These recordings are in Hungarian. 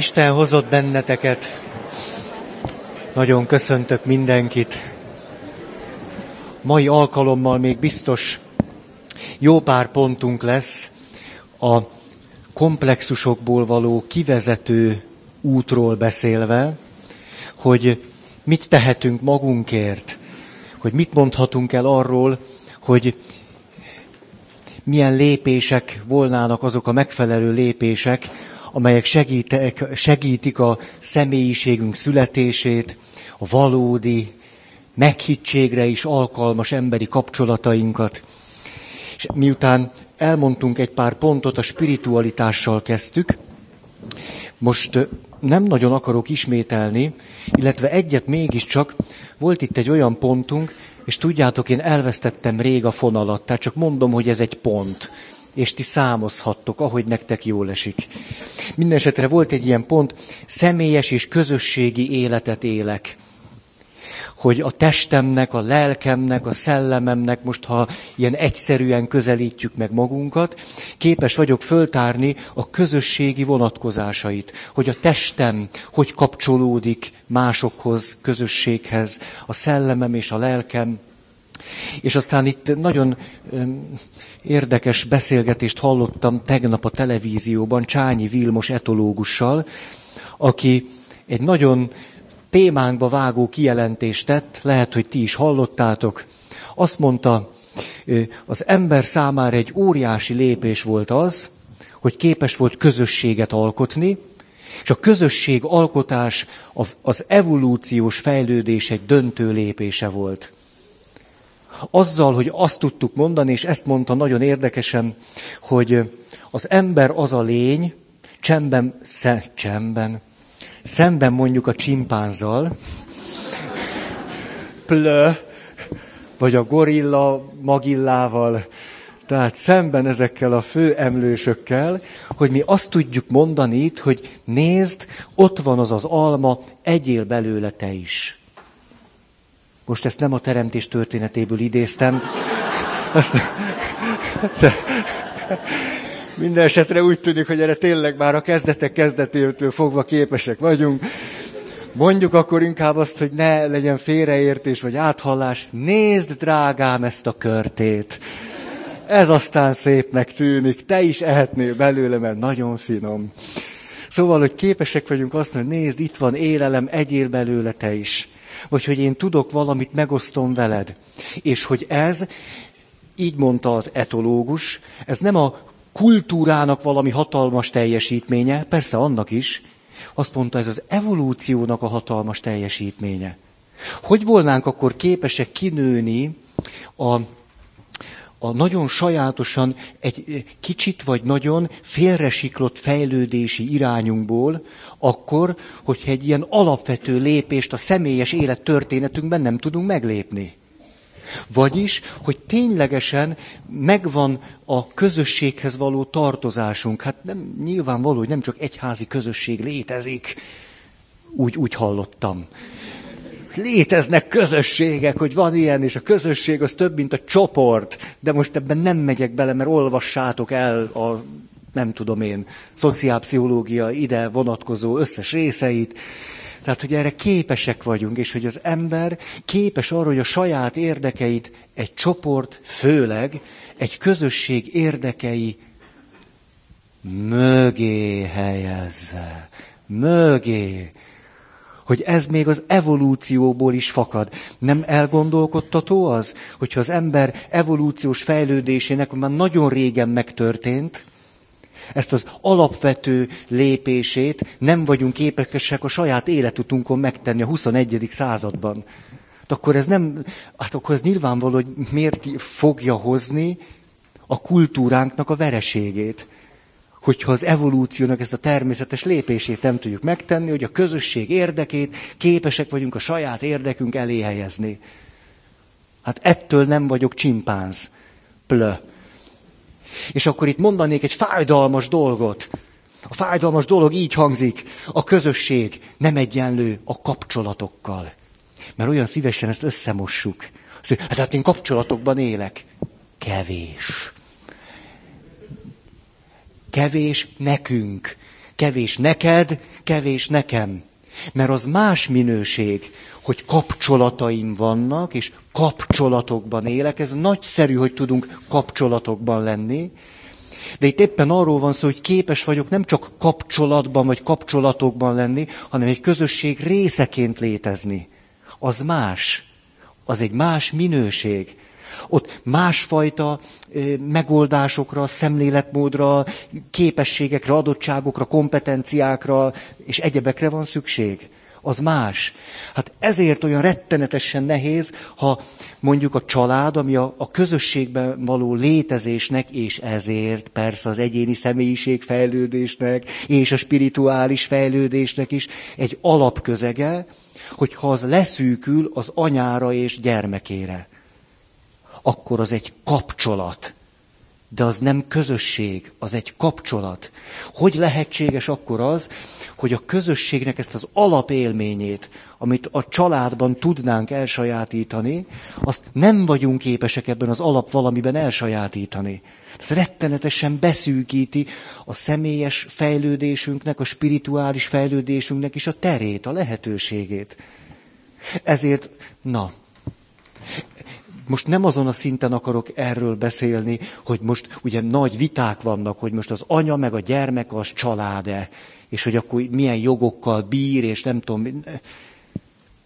Isten hozott benneteket. Nagyon köszöntök mindenkit. Mai alkalommal még biztos jó pár pontunk lesz a komplexusokból való kivezető útról beszélve, hogy mit tehetünk magunkért, hogy mit mondhatunk el arról, hogy milyen lépések volnának azok a megfelelő lépések, amelyek segítek, segítik a személyiségünk születését, a valódi, meghittségre is alkalmas emberi kapcsolatainkat. És miután elmondtunk egy pár pontot, a spiritualitással kezdtük, most nem nagyon akarok ismételni, illetve egyet mégiscsak volt itt egy olyan pontunk, és tudjátok, én elvesztettem rég a fonalat, tehát csak mondom, hogy ez egy pont és ti számozhattok, ahogy nektek jól esik. Mindenesetre volt egy ilyen pont, személyes és közösségi életet élek. Hogy a testemnek, a lelkemnek, a szellememnek, most ha ilyen egyszerűen közelítjük meg magunkat, képes vagyok föltárni a közösségi vonatkozásait. Hogy a testem hogy kapcsolódik másokhoz, közösséghez, a szellemem és a lelkem és aztán itt nagyon érdekes beszélgetést hallottam tegnap a televízióban Csányi Vilmos etológussal, aki egy nagyon témánkba vágó kijelentést tett, lehet, hogy ti is hallottátok. Azt mondta, az ember számára egy óriási lépés volt az, hogy képes volt közösséget alkotni, és a közösség alkotás az evolúciós fejlődés egy döntő lépése volt azzal, hogy azt tudtuk mondani, és ezt mondta nagyon érdekesen, hogy az ember az a lény, csemben, sze, csemben, szemben mondjuk a csimpánzal, plö, vagy a gorilla magillával, tehát szemben ezekkel a fő emlősökkel, hogy mi azt tudjuk mondani itt, hogy nézd, ott van az az alma, egyél belőle te is. Most ezt nem a teremtés történetéből idéztem. Azt, de, minden esetre úgy tűnik, hogy erre tényleg már a kezdetek kezdetétől fogva képesek vagyunk. Mondjuk akkor inkább azt, hogy ne legyen félreértés vagy áthallás. Nézd, drágám, ezt a körtét. Ez aztán szépnek tűnik. Te is ehetnél belőle, mert nagyon finom. Szóval, hogy képesek vagyunk azt mondani, nézd, itt van élelem, egyél belőle te is vagy hogy én tudok valamit, megosztom veled. És hogy ez, így mondta az etológus, ez nem a kultúrának valami hatalmas teljesítménye, persze annak is, azt mondta, ez az evolúciónak a hatalmas teljesítménye. Hogy volnánk akkor képesek kinőni a a nagyon sajátosan egy kicsit vagy nagyon félresiklott fejlődési irányunkból, akkor, hogyha egy ilyen alapvető lépést a személyes élet történetünkben nem tudunk meglépni. Vagyis, hogy ténylegesen megvan a közösséghez való tartozásunk. Hát nem, nyilvánvaló, hogy nem csak egyházi közösség létezik. Úgy, úgy hallottam léteznek közösségek, hogy van ilyen, és a közösség az több, mint a csoport, de most ebben nem megyek bele, mert olvassátok el a, nem tudom én, szociálpszichológia ide vonatkozó összes részeit. Tehát, hogy erre képesek vagyunk, és hogy az ember képes arra, hogy a saját érdekeit egy csoport, főleg egy közösség érdekei mögé helyezze. Mögé hogy ez még az evolúcióból is fakad. Nem elgondolkodtató az, hogyha az ember evolúciós fejlődésének már nagyon régen megtörtént, ezt az alapvető lépését nem vagyunk képesek a saját életutunkon megtenni a 21. században. Hát akkor ez nem, hát akkor ez nyilvánvaló, hogy miért fogja hozni a kultúránknak a vereségét hogyha az evolúciónak ezt a természetes lépését nem tudjuk megtenni, hogy a közösség érdekét képesek vagyunk a saját érdekünk elé helyezni. Hát ettől nem vagyok csimpánz. Plö. És akkor itt mondanék egy fájdalmas dolgot. A fájdalmas dolog így hangzik. A közösség nem egyenlő a kapcsolatokkal. Mert olyan szívesen ezt összemossuk. hát, hát én kapcsolatokban élek. Kevés. Kevés nekünk. Kevés neked, kevés nekem. Mert az más minőség, hogy kapcsolataim vannak, és kapcsolatokban élek. Ez nagyszerű, hogy tudunk kapcsolatokban lenni. De itt éppen arról van szó, hogy képes vagyok nem csak kapcsolatban vagy kapcsolatokban lenni, hanem egy közösség részeként létezni. Az más. Az egy más minőség. Ott másfajta megoldásokra, szemléletmódra, képességekre, adottságokra, kompetenciákra és egyebekre van szükség. Az más. Hát ezért olyan rettenetesen nehéz, ha mondjuk a család, ami a, a közösségben való létezésnek, és ezért persze az egyéni személyiségfejlődésnek, és a spirituális fejlődésnek is egy alapközege, hogyha az leszűkül az anyára és gyermekére akkor az egy kapcsolat. De az nem közösség, az egy kapcsolat. Hogy lehetséges akkor az, hogy a közösségnek ezt az alapélményét, amit a családban tudnánk elsajátítani, azt nem vagyunk képesek ebben az alap valamiben elsajátítani. Ez rettenetesen beszűkíti a személyes fejlődésünknek, a spirituális fejlődésünknek is a terét, a lehetőségét. Ezért, na, most nem azon a szinten akarok erről beszélni, hogy most ugye nagy viták vannak, hogy most az anya meg a gyermek az család-e, és hogy akkor milyen jogokkal bír, és nem tudom.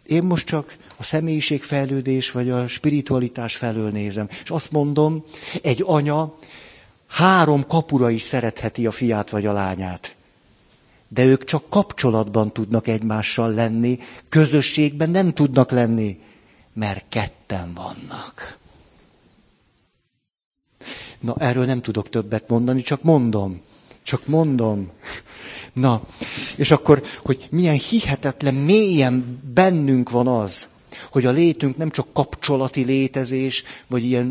Én most csak a személyiségfejlődés vagy a spiritualitás felől nézem. És azt mondom, egy anya három kapura is szeretheti a fiát vagy a lányát. De ők csak kapcsolatban tudnak egymással lenni, közösségben nem tudnak lenni mert ketten vannak. Na, erről nem tudok többet mondani, csak mondom. Csak mondom. Na, és akkor, hogy milyen hihetetlen mélyen bennünk van az, hogy a létünk nem csak kapcsolati létezés, vagy ilyen,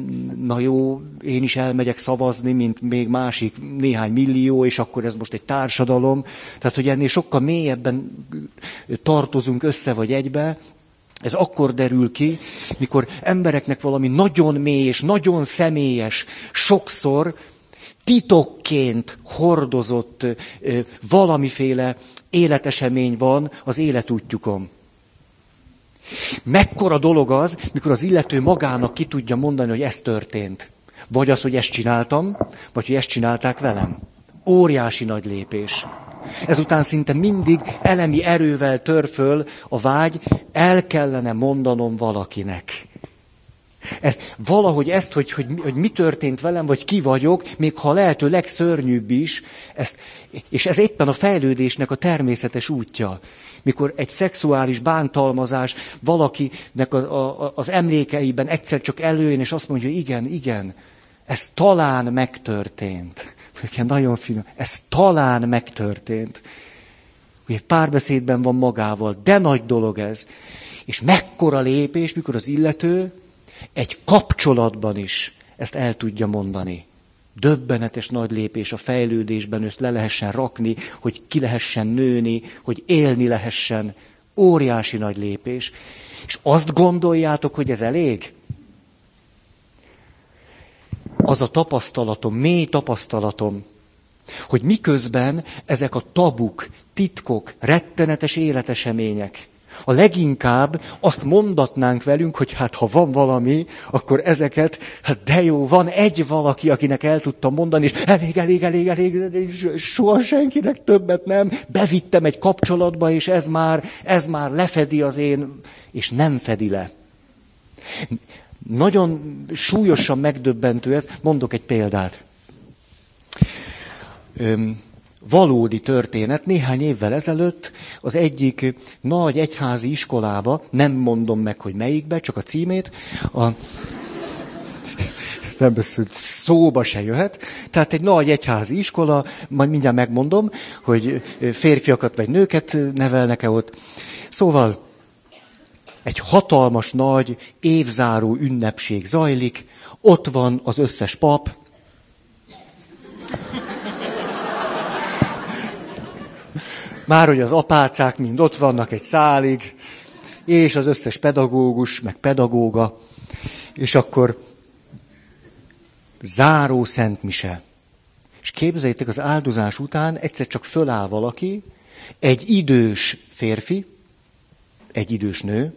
na jó, én is elmegyek szavazni, mint még másik néhány millió, és akkor ez most egy társadalom. Tehát, hogy ennél sokkal mélyebben tartozunk össze vagy egybe, ez akkor derül ki, mikor embereknek valami nagyon mély és nagyon személyes, sokszor titokként hordozott valamiféle életesemény van az életútjukon. Mekkora dolog az, mikor az illető magának ki tudja mondani, hogy ez történt. Vagy az, hogy ezt csináltam, vagy hogy ezt csinálták velem. Óriási nagy lépés. Ezután szinte mindig elemi erővel tör föl a vágy, el kellene mondanom valakinek. Ez, valahogy ezt, hogy, hogy, hogy mi történt velem, vagy ki vagyok, még ha lehető legszörnyűbb is, ezt, és ez éppen a fejlődésnek a természetes útja. Mikor egy szexuális bántalmazás valakinek a, a, az emlékeiben egyszer csak előjön, és azt mondja, igen, igen, ez talán megtörtént ilyen nagyon finom, ez talán megtörtént. Ugye párbeszédben van magával, de nagy dolog ez. És mekkora lépés, mikor az illető egy kapcsolatban is ezt el tudja mondani. Döbbenetes nagy lépés a fejlődésben, ezt le lehessen rakni, hogy ki lehessen nőni, hogy élni lehessen. Óriási nagy lépés. És azt gondoljátok, hogy ez elég? Az a tapasztalatom, mély tapasztalatom, hogy miközben ezek a tabuk, titkok, rettenetes életesemények, a leginkább azt mondatnánk velünk, hogy hát ha van valami, akkor ezeket, hát de jó, van egy valaki, akinek el tudtam mondani, és elég, elég, elég, elég, elég soha senkinek többet nem, bevittem egy kapcsolatba, és ez már, ez már lefedi az én, és nem fedi le. Nagyon súlyosan megdöbbentő ez. Mondok egy példát. Öm, valódi történet. Néhány évvel ezelőtt az egyik nagy egyházi iskolába, nem mondom meg, hogy melyikbe, csak a címét, a, nem beszél, szóba se jöhet. Tehát egy nagy egyházi iskola, majd mindjárt megmondom, hogy férfiakat vagy nőket nevelnek-e ott. Szóval egy hatalmas nagy évzáró ünnepség zajlik, ott van az összes pap, már hogy az apácák mind ott vannak egy szálig, és az összes pedagógus, meg pedagóga, és akkor záró szentmise. És képzeljétek, az áldozás után egyszer csak föláll valaki, egy idős férfi, egy idős nő,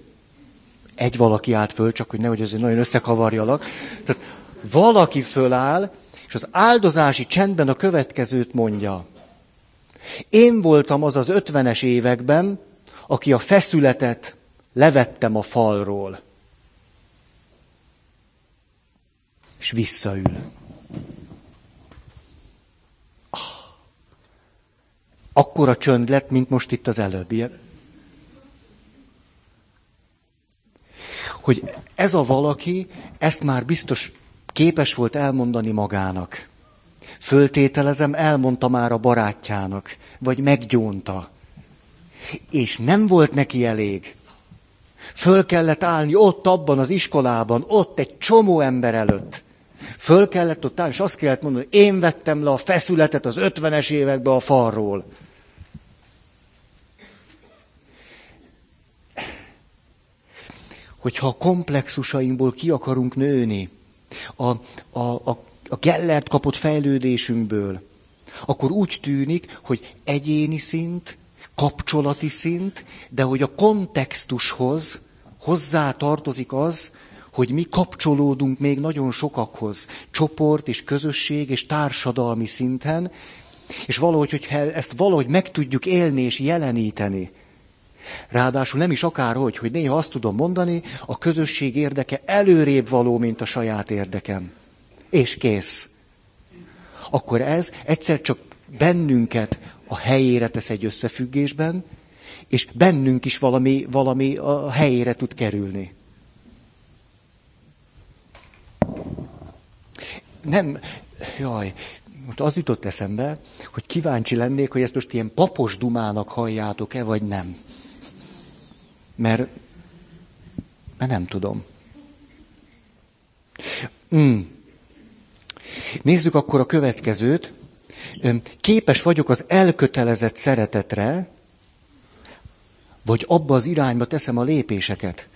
egy valaki állt föl, csak hogy nehogy ezért nagyon összekavarjalak. Tehát valaki föláll, és az áldozási csendben a következőt mondja. Én voltam az az ötvenes években, aki a feszületet levettem a falról. És visszaül. Ah. Akkora csönd lett, mint most itt az előbb. Ilyen. Hogy ez a valaki, ezt már biztos képes volt elmondani magának. Föltételezem, elmondta már a barátjának, vagy meggyónta. És nem volt neki elég. Föl kellett állni ott abban az iskolában, ott egy csomó ember előtt. Föl kellett ott állni, és azt kellett mondani, hogy én vettem le a feszületet az ötvenes évekbe a falról. Hogyha a komplexusainkból ki akarunk nőni, a, a, a, a Gellert kapott fejlődésünkből, akkor úgy tűnik, hogy egyéni szint, kapcsolati szint, de hogy a kontextushoz hozzá tartozik az, hogy mi kapcsolódunk még nagyon sokakhoz, csoport és közösség és társadalmi szinten, és valahogy, hogyha ezt valahogy meg tudjuk élni és jeleníteni, Ráadásul nem is akárhogy, hogy néha azt tudom mondani, a közösség érdeke előrébb való, mint a saját érdekem. És kész. Akkor ez egyszer csak bennünket a helyére tesz egy összefüggésben, és bennünk is valami, valami a helyére tud kerülni. Nem, jaj, most az jutott eszembe, hogy kíváncsi lennék, hogy ezt most ilyen papos dumának halljátok-e, vagy nem. Mert, mert nem tudom. Mm. Nézzük akkor a következőt. Képes vagyok az elkötelezett szeretetre, vagy abba az irányba teszem a lépéseket.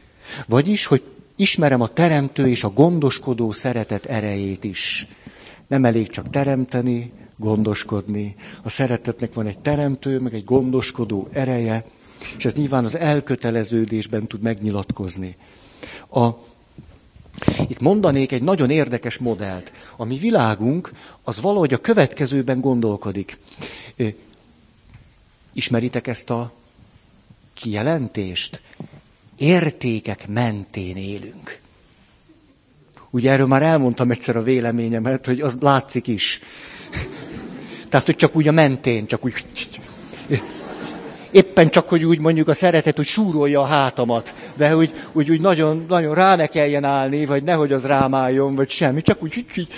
Vagyis, hogy ismerem a teremtő és a gondoskodó szeretet erejét is. Nem elég csak teremteni, gondoskodni. A szeretetnek van egy teremtő, meg egy gondoskodó ereje, és ez nyilván az elköteleződésben tud megnyilatkozni. A, itt mondanék egy nagyon érdekes modellt. A mi világunk az valahogy a következőben gondolkodik. Ismeritek ezt a kijelentést? Értékek mentén élünk. Ugye erről már elmondtam egyszer a véleményemet, hogy az látszik is. Tehát, hogy csak úgy a mentén, csak úgy éppen csak, hogy úgy mondjuk a szeretet úgy súrolja a hátamat, de úgy, úgy, úgy nagyon, nagyon rá ne kelljen állni, vagy nehogy az rám álljon, vagy semmi, csak úgy, úgy,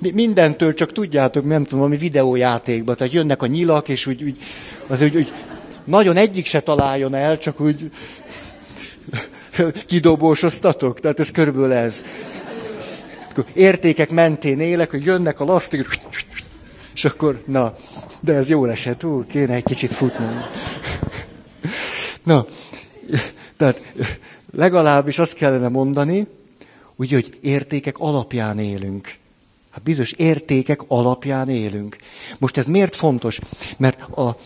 úgy mindentől csak tudjátok, nem tudom, valami videójátékban, tehát jönnek a nyilak, és úgy, úgy az úgy, úgy nagyon egyik se találjon el, csak úgy kidobósoztatok, tehát ez körülbelül ez. Értékek mentén élek, hogy jönnek a lasztik, és akkor, na, de ez jó esett, ú, kéne egy kicsit futni. Na, tehát legalábbis azt kellene mondani, úgy, hogy értékek alapján élünk. Hát bizonyos értékek alapján élünk. Most ez miért fontos? Mert a, a,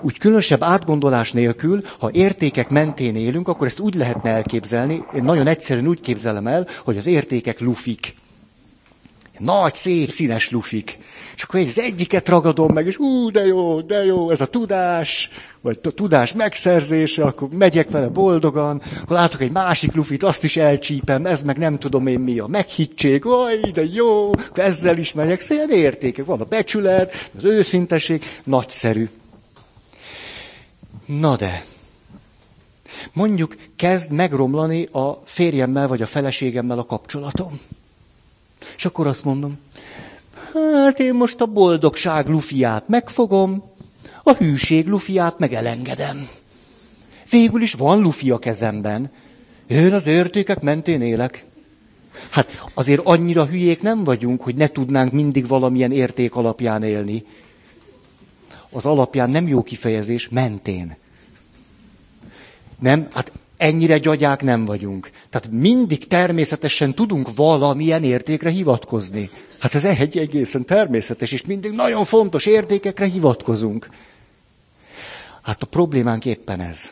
úgy különösebb átgondolás nélkül, ha értékek mentén élünk, akkor ezt úgy lehetne elképzelni, én nagyon egyszerűen úgy képzelem el, hogy az értékek lufik. Nagy, szép, színes lufik. És akkor az egyiket ragadom meg, és ú, de jó, de jó, ez a tudás, vagy a tudás megszerzése, akkor megyek vele boldogan, akkor látok egy másik lufit, azt is elcsípem, ez meg nem tudom én mi a meghittség, oj, de jó, akkor ezzel is megyek, szóval értékek, van a becsület, az őszinteség, nagyszerű. Na de, mondjuk kezd megromlani a férjemmel vagy a feleségemmel a kapcsolatom. És akkor azt mondom, hát én most a boldogság lufiát megfogom, a hűség lufiát meg elengedem. Végül is van lufi a kezemben. Én az értékek mentén élek. Hát azért annyira hülyék nem vagyunk, hogy ne tudnánk mindig valamilyen érték alapján élni. Az alapján nem jó kifejezés, mentén. Nem, hát ennyire gyagyák nem vagyunk. Tehát mindig természetesen tudunk valamilyen értékre hivatkozni. Hát ez egy egészen természetes, és mindig nagyon fontos értékekre hivatkozunk. Hát a problémánk éppen ez.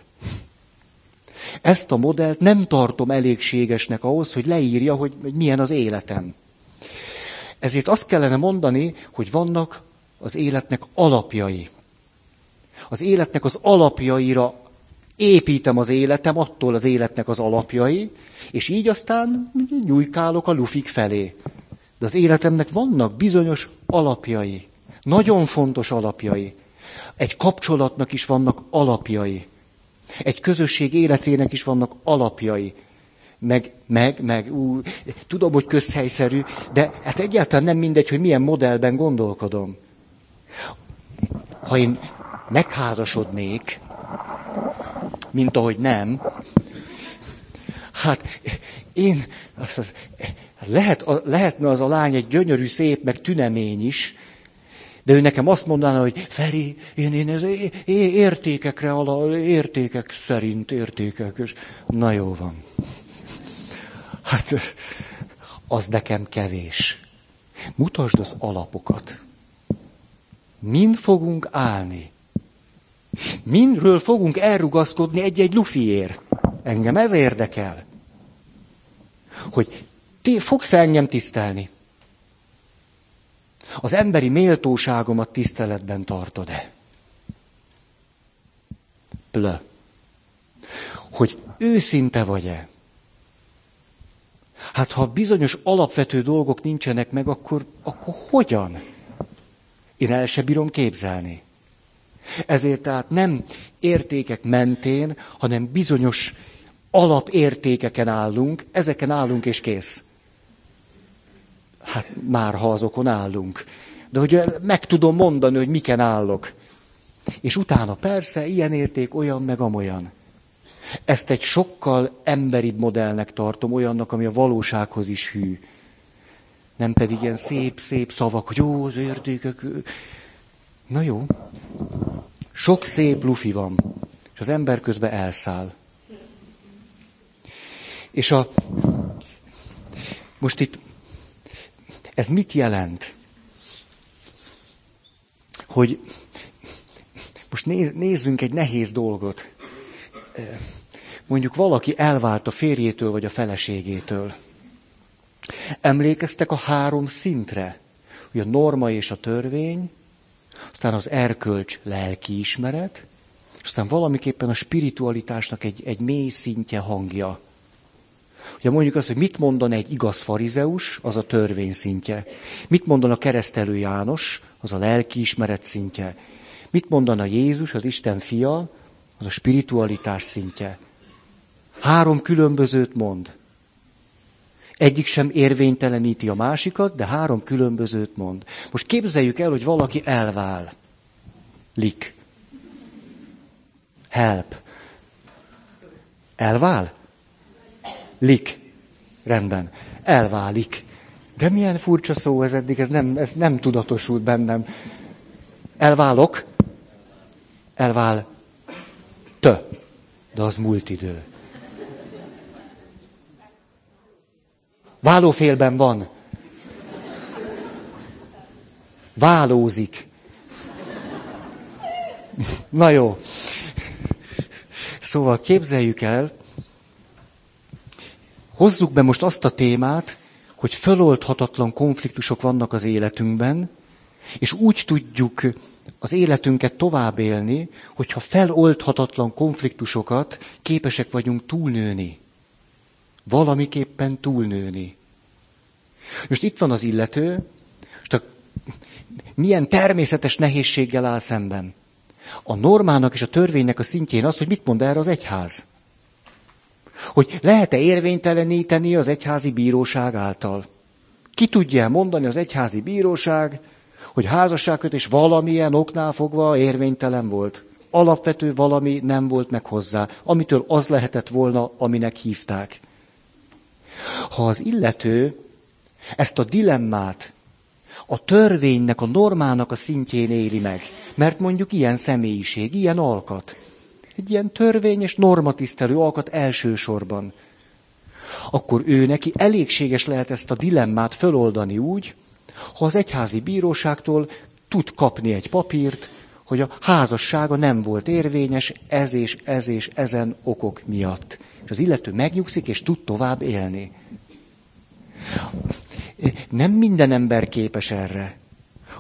Ezt a modellt nem tartom elégségesnek ahhoz, hogy leírja, hogy milyen az életem. Ezért azt kellene mondani, hogy vannak az életnek alapjai. Az életnek az alapjaira építem az életem, attól az életnek az alapjai, és így aztán nyújkálok a lufik felé. De az életemnek vannak bizonyos alapjai. Nagyon fontos alapjai. Egy kapcsolatnak is vannak alapjai. Egy közösség életének is vannak alapjai. Meg, meg, meg, ú, tudom, hogy közhelyszerű, de hát egyáltalán nem mindegy, hogy milyen modellben gondolkodom. Ha én megházasodnék, mint ahogy nem, hát én, az, lehet, lehetne az a lány egy gyönyörű, szép, meg tünemény is, de ő nekem azt mondaná, hogy Feri, én, én ez értékekre, ala, értékek szerint értékek, és na jó van. Hát az nekem kevés. Mutasd az alapokat. Mind fogunk állni? Mindről fogunk elrugaszkodni egy-egy lufiért? Engem ez érdekel. Hogy ti fogsz engem tisztelni? Az emberi méltóságomat tiszteletben tartod-e? Plö. Hogy őszinte vagy-e? Hát ha bizonyos alapvető dolgok nincsenek meg, akkor, akkor hogyan? Én el se bírom képzelni. Ezért tehát nem értékek mentén, hanem bizonyos alapértékeken állunk, ezeken állunk és kész. Hát már ha azokon állunk. De hogy meg tudom mondani, hogy miken állok. És utána persze, ilyen érték, olyan meg amolyan. Ezt egy sokkal emberibb modellnek tartom, olyannak, ami a valósághoz is hű. Nem pedig ilyen szép-szép szavak, hogy jó, az értékek. Na jó. Sok szép lufi van, és az ember közben elszáll. És a... Most itt... Ez mit jelent? Hogy most nézzünk egy nehéz dolgot. Mondjuk valaki elvált a férjétől vagy a feleségétől. Emlékeztek a három szintre? Hogy a norma és a törvény, aztán az erkölcs lelkiismeret, aztán valamiképpen a spiritualitásnak egy, egy mély szintje hangja. Ugye mondjuk azt, hogy mit mondan egy igaz farizeus, az a törvény szintje. Mit mondan a keresztelő János, az a lelkiismeret szintje. Mit mondan a Jézus, az Isten fia, az a spiritualitás szintje. Három különbözőt mond. Egyik sem érvényteleníti a másikat, de három különbözőt mond. Most képzeljük el, hogy valaki elvál. Lik. Help. Elvál? Lik. Rendben. Elválik. De milyen furcsa szó ez eddig, ez nem, ez nem tudatosult bennem. Elválok. Elvál. Tö. De az múlt idő. Válófélben van. Válózik. Na jó. Szóval képzeljük el, hozzuk be most azt a témát, hogy föloldhatatlan konfliktusok vannak az életünkben, és úgy tudjuk az életünket tovább élni, hogyha feloldhatatlan konfliktusokat képesek vagyunk túlnőni valamiképpen túlnőni. Most itt van az illető, most a, milyen természetes nehézséggel áll szemben. A normának és a törvénynek a szintjén az, hogy mit mond erre az egyház. Hogy lehet-e érvényteleníteni az egyházi bíróság által. Ki tudja mondani az egyházi bíróság, hogy házasságkötés valamilyen oknál fogva érvénytelen volt. Alapvető valami nem volt meg hozzá, amitől az lehetett volna, aminek hívták. Ha az illető ezt a dilemmát a törvénynek, a normának a szintjén éli meg, mert mondjuk ilyen személyiség, ilyen alkat, Egy ilyen törvényes, normatisztelő alkat elsősorban. Akkor ő neki elégséges lehet ezt a dilemmát föloldani úgy, ha az egyházi bíróságtól tud kapni egy papírt, hogy a házassága nem volt érvényes ez és ez és ezen okok miatt. És az illető megnyugszik, és tud tovább élni. Nem minden ember képes erre.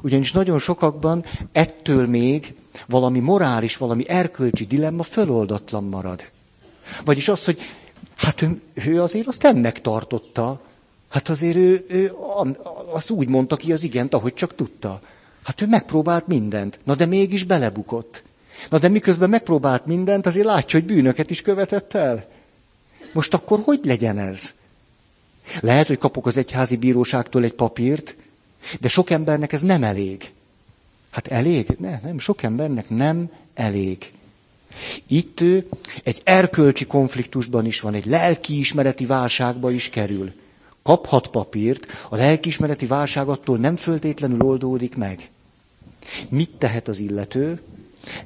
Ugyanis nagyon sokakban ettől még valami morális, valami erkölcsi dilemma föloldatlan marad. Vagyis az, hogy hát ő, ő azért azt ennek tartotta. Hát azért ő, ő azt úgy mondta ki az igent, ahogy csak tudta. Hát ő megpróbált mindent, na de mégis belebukott. Na de miközben megpróbált mindent, azért látja, hogy bűnöket is követett el. Most akkor hogy legyen ez? Lehet, hogy kapok az egyházi bíróságtól egy papírt, de sok embernek ez nem elég. Hát elég? Ne, nem, sok embernek nem elég. Itt ő egy erkölcsi konfliktusban is van, egy lelkiismereti válságba is kerül. Kaphat papírt, a lelkiismereti válság attól nem föltétlenül oldódik meg. Mit tehet az illető?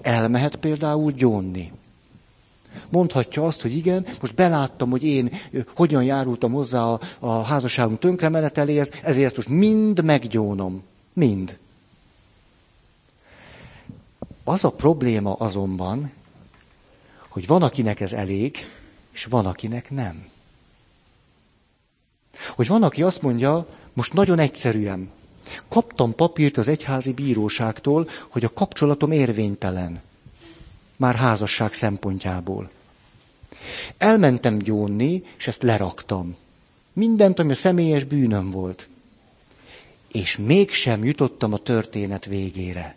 Elmehet például gyónni. Mondhatja azt, hogy igen, most beláttam, hogy én hogyan járultam hozzá a, a házasságunk tönkremeneteléhez, ezért ezt most mind meggyónom. Mind. Az a probléma azonban, hogy van, akinek ez elég, és van, akinek nem. Hogy van, aki azt mondja, most nagyon egyszerűen, kaptam papírt az egyházi bíróságtól, hogy a kapcsolatom érvénytelen. Már házasság szempontjából. Elmentem gyónni, és ezt leraktam. Mindent, ami a személyes bűnöm volt. És mégsem jutottam a történet végére.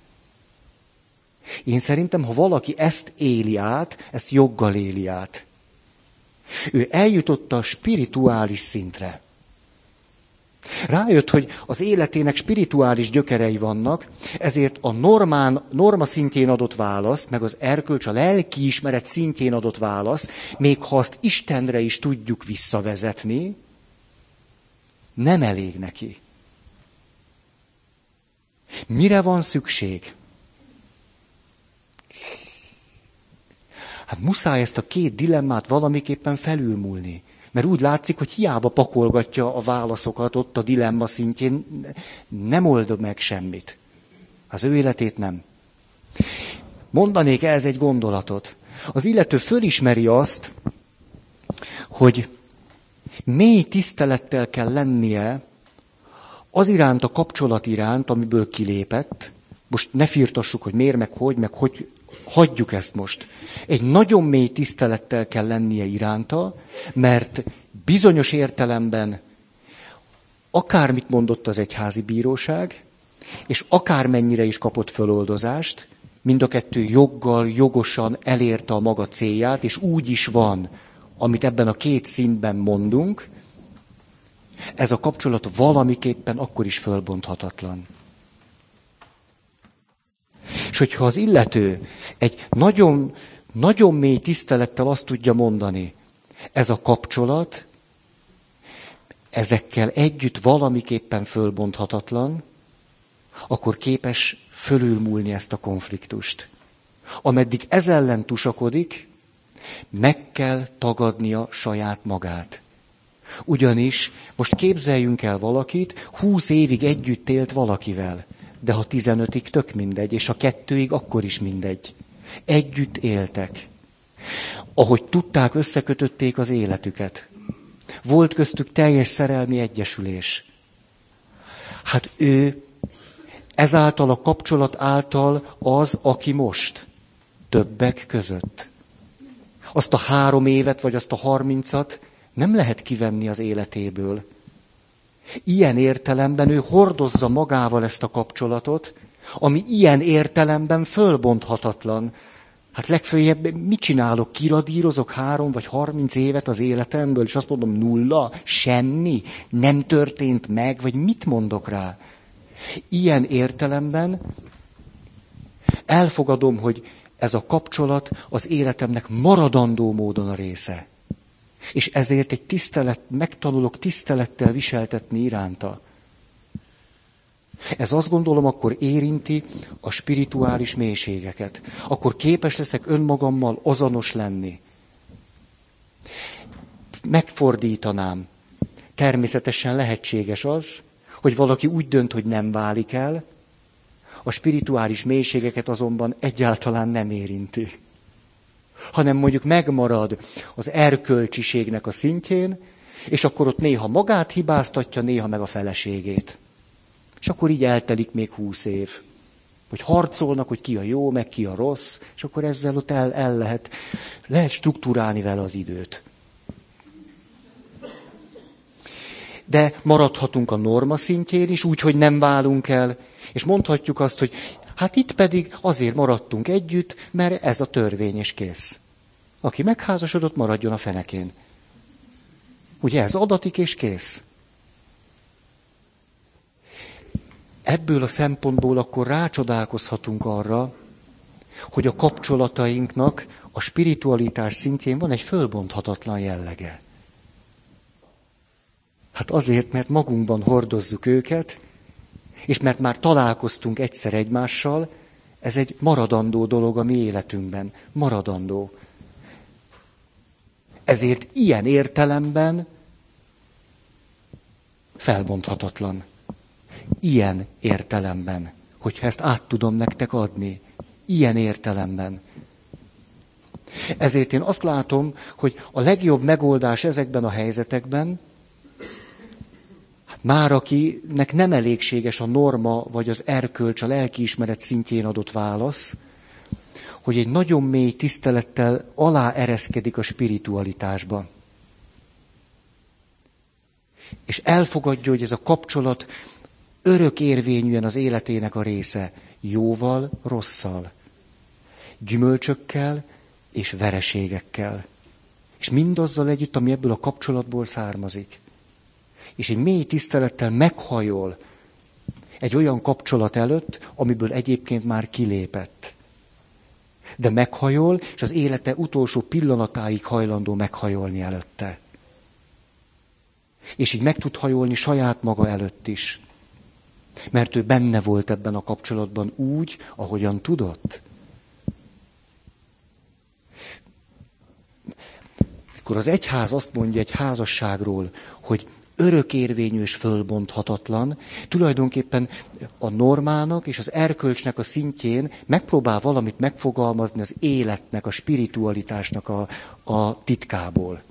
Én szerintem, ha valaki ezt éli át, ezt joggal éli át. Ő eljutott a spirituális szintre. Rájött, hogy az életének spirituális gyökerei vannak, ezért a normán, norma szintjén adott válasz, meg az erkölcs, a lelkiismeret szintjén adott válasz, még ha azt Istenre is tudjuk visszavezetni, nem elég neki. Mire van szükség? Hát muszáj ezt a két dilemmát valamiképpen felülmúlni. Mert úgy látszik, hogy hiába pakolgatja a válaszokat ott a dilemma szintjén, nem old meg semmit. Az ő életét nem. Mondanék ez egy gondolatot. Az illető fölismeri azt, hogy mély tisztelettel kell lennie az iránt, a kapcsolat iránt, amiből kilépett. Most ne firtassuk, hogy miért, meg hogy, meg hogy hagyjuk ezt most. Egy nagyon mély tisztelettel kell lennie iránta, mert bizonyos értelemben akármit mondott az egyházi bíróság, és akármennyire is kapott föloldozást, mind a kettő joggal, jogosan elérte a maga célját, és úgy is van, amit ebben a két szintben mondunk, ez a kapcsolat valamiképpen akkor is fölbonthatatlan. És hogyha az illető egy nagyon, nagyon mély tisztelettel azt tudja mondani, ez a kapcsolat ezekkel együtt valamiképpen fölbonthatatlan, akkor képes fölülmúlni ezt a konfliktust. Ameddig ez ellen tusakodik, meg kell tagadnia saját magát. Ugyanis most képzeljünk el valakit, húsz évig együtt élt valakivel de ha tizenötig tök mindegy, és a kettőig akkor is mindegy. Együtt éltek. Ahogy tudták, összekötötték az életüket. Volt köztük teljes szerelmi egyesülés. Hát ő ezáltal a kapcsolat által az, aki most többek között. Azt a három évet, vagy azt a harmincat nem lehet kivenni az életéből. Ilyen értelemben ő hordozza magával ezt a kapcsolatot, ami ilyen értelemben fölbonthatatlan. Hát legfőjebb mit csinálok? Kiradírozok három vagy harminc évet az életemből, és azt mondom nulla, semmi, nem történt meg, vagy mit mondok rá? Ilyen értelemben elfogadom, hogy ez a kapcsolat az életemnek maradandó módon a része. És ezért egy tisztelet, megtanulok tisztelettel viseltetni iránta. Ez azt gondolom, akkor érinti a spirituális mélységeket. Akkor képes leszek önmagammal azonos lenni. Megfordítanám. Természetesen lehetséges az, hogy valaki úgy dönt, hogy nem válik el, a spirituális mélységeket azonban egyáltalán nem érinti. Hanem mondjuk megmarad az erkölcsiségnek a szintjén, és akkor ott néha magát hibáztatja, néha meg a feleségét. És akkor így eltelik még húsz év. Hogy harcolnak, hogy ki a jó, meg ki a rossz, és akkor ezzel ott el, el lehet, lehet struktúrálni vele az időt. De maradhatunk a norma szintjén is, úgy, hogy nem válunk el, és mondhatjuk azt, hogy hát itt pedig azért maradtunk együtt, mert ez a törvény és kész. Aki megházasodott, maradjon a fenekén. Ugye ez adatik és kész. Ebből a szempontból akkor rácsodálkozhatunk arra, hogy a kapcsolatainknak a spiritualitás szintjén van egy fölbonthatatlan jellege. Hát azért, mert magunkban hordozzuk őket, és mert már találkoztunk egyszer egymással, ez egy maradandó dolog a mi életünkben. Maradandó. Ezért ilyen értelemben felbonthatatlan. Ilyen értelemben, hogyha ezt át tudom nektek adni. Ilyen értelemben. Ezért én azt látom, hogy a legjobb megoldás ezekben a helyzetekben, már akinek nem elégséges a norma vagy az erkölcs a lelkiismeret szintjén adott válasz, hogy egy nagyon mély tisztelettel alá ereszkedik a spiritualitásba. És elfogadja, hogy ez a kapcsolat örök érvényűen az életének a része, jóval, rosszal, gyümölcsökkel és vereségekkel. És mindazzal együtt, ami ebből a kapcsolatból származik. És egy mély tisztelettel meghajol egy olyan kapcsolat előtt, amiből egyébként már kilépett. De meghajol, és az élete utolsó pillanatáig hajlandó meghajolni előtte. És így meg tud hajolni saját maga előtt is. Mert ő benne volt ebben a kapcsolatban úgy, ahogyan tudott. Mikor az egyház azt mondja egy házasságról, hogy örökérvényű és fölbonthatatlan, tulajdonképpen a normának és az erkölcsnek a szintjén megpróbál valamit megfogalmazni az életnek, a spiritualitásnak a, a titkából.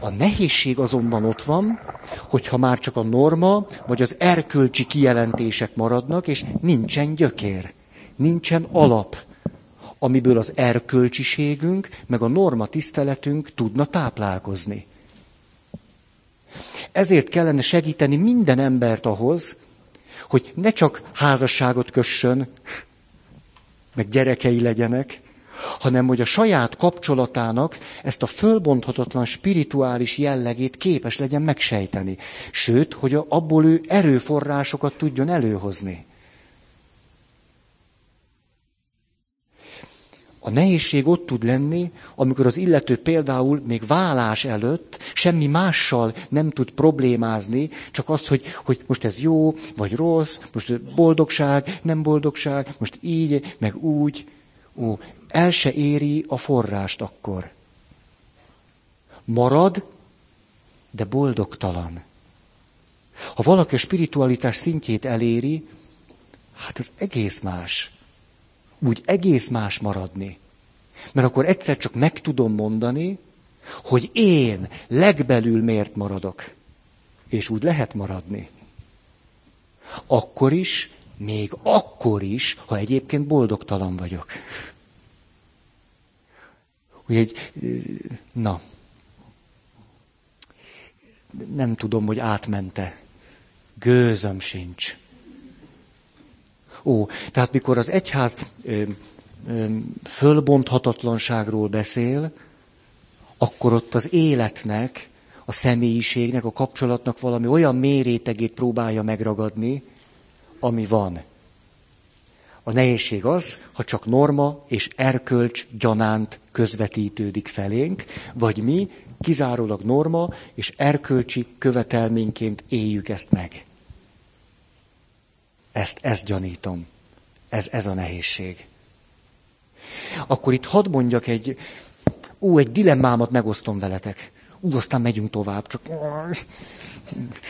A nehézség azonban ott van, hogyha már csak a norma vagy az erkölcsi kijelentések maradnak, és nincsen gyökér, nincsen alap, amiből az erkölcsiségünk, meg a norma tiszteletünk tudna táplálkozni. Ezért kellene segíteni minden embert ahhoz, hogy ne csak házasságot kössön, meg gyerekei legyenek, hanem hogy a saját kapcsolatának ezt a fölbonthatatlan spirituális jellegét képes legyen megsejteni. Sőt, hogy abból ő erőforrásokat tudjon előhozni. A nehézség ott tud lenni, amikor az illető például még vállás előtt semmi mással nem tud problémázni, csak az, hogy, hogy most ez jó, vagy rossz, most boldogság, nem boldogság, most így, meg úgy. Ó, el se éri a forrást akkor. Marad, de boldogtalan. Ha valaki a spiritualitás szintjét eléri, hát az egész más. Úgy egész más maradni. Mert akkor egyszer csak meg tudom mondani, hogy én legbelül miért maradok. És úgy lehet maradni. Akkor is, még akkor is, ha egyébként boldogtalan vagyok. Hogy egy, na, nem tudom, hogy átmente. Gőzöm sincs. Ó, tehát mikor az egyház ö, ö, fölbonthatatlanságról beszél, akkor ott az életnek, a személyiségnek, a kapcsolatnak valami olyan mérétegét próbálja megragadni, ami van. A nehézség az, ha csak norma és erkölcs gyanánt közvetítődik felénk, vagy mi kizárólag norma és erkölcsi követelményként éljük ezt meg. Ezt, ezt gyanítom. Ez, ez a nehézség. Akkor itt hadd mondjak egy, ó, egy dilemmámat megosztom veletek. Ú, aztán megyünk tovább, csak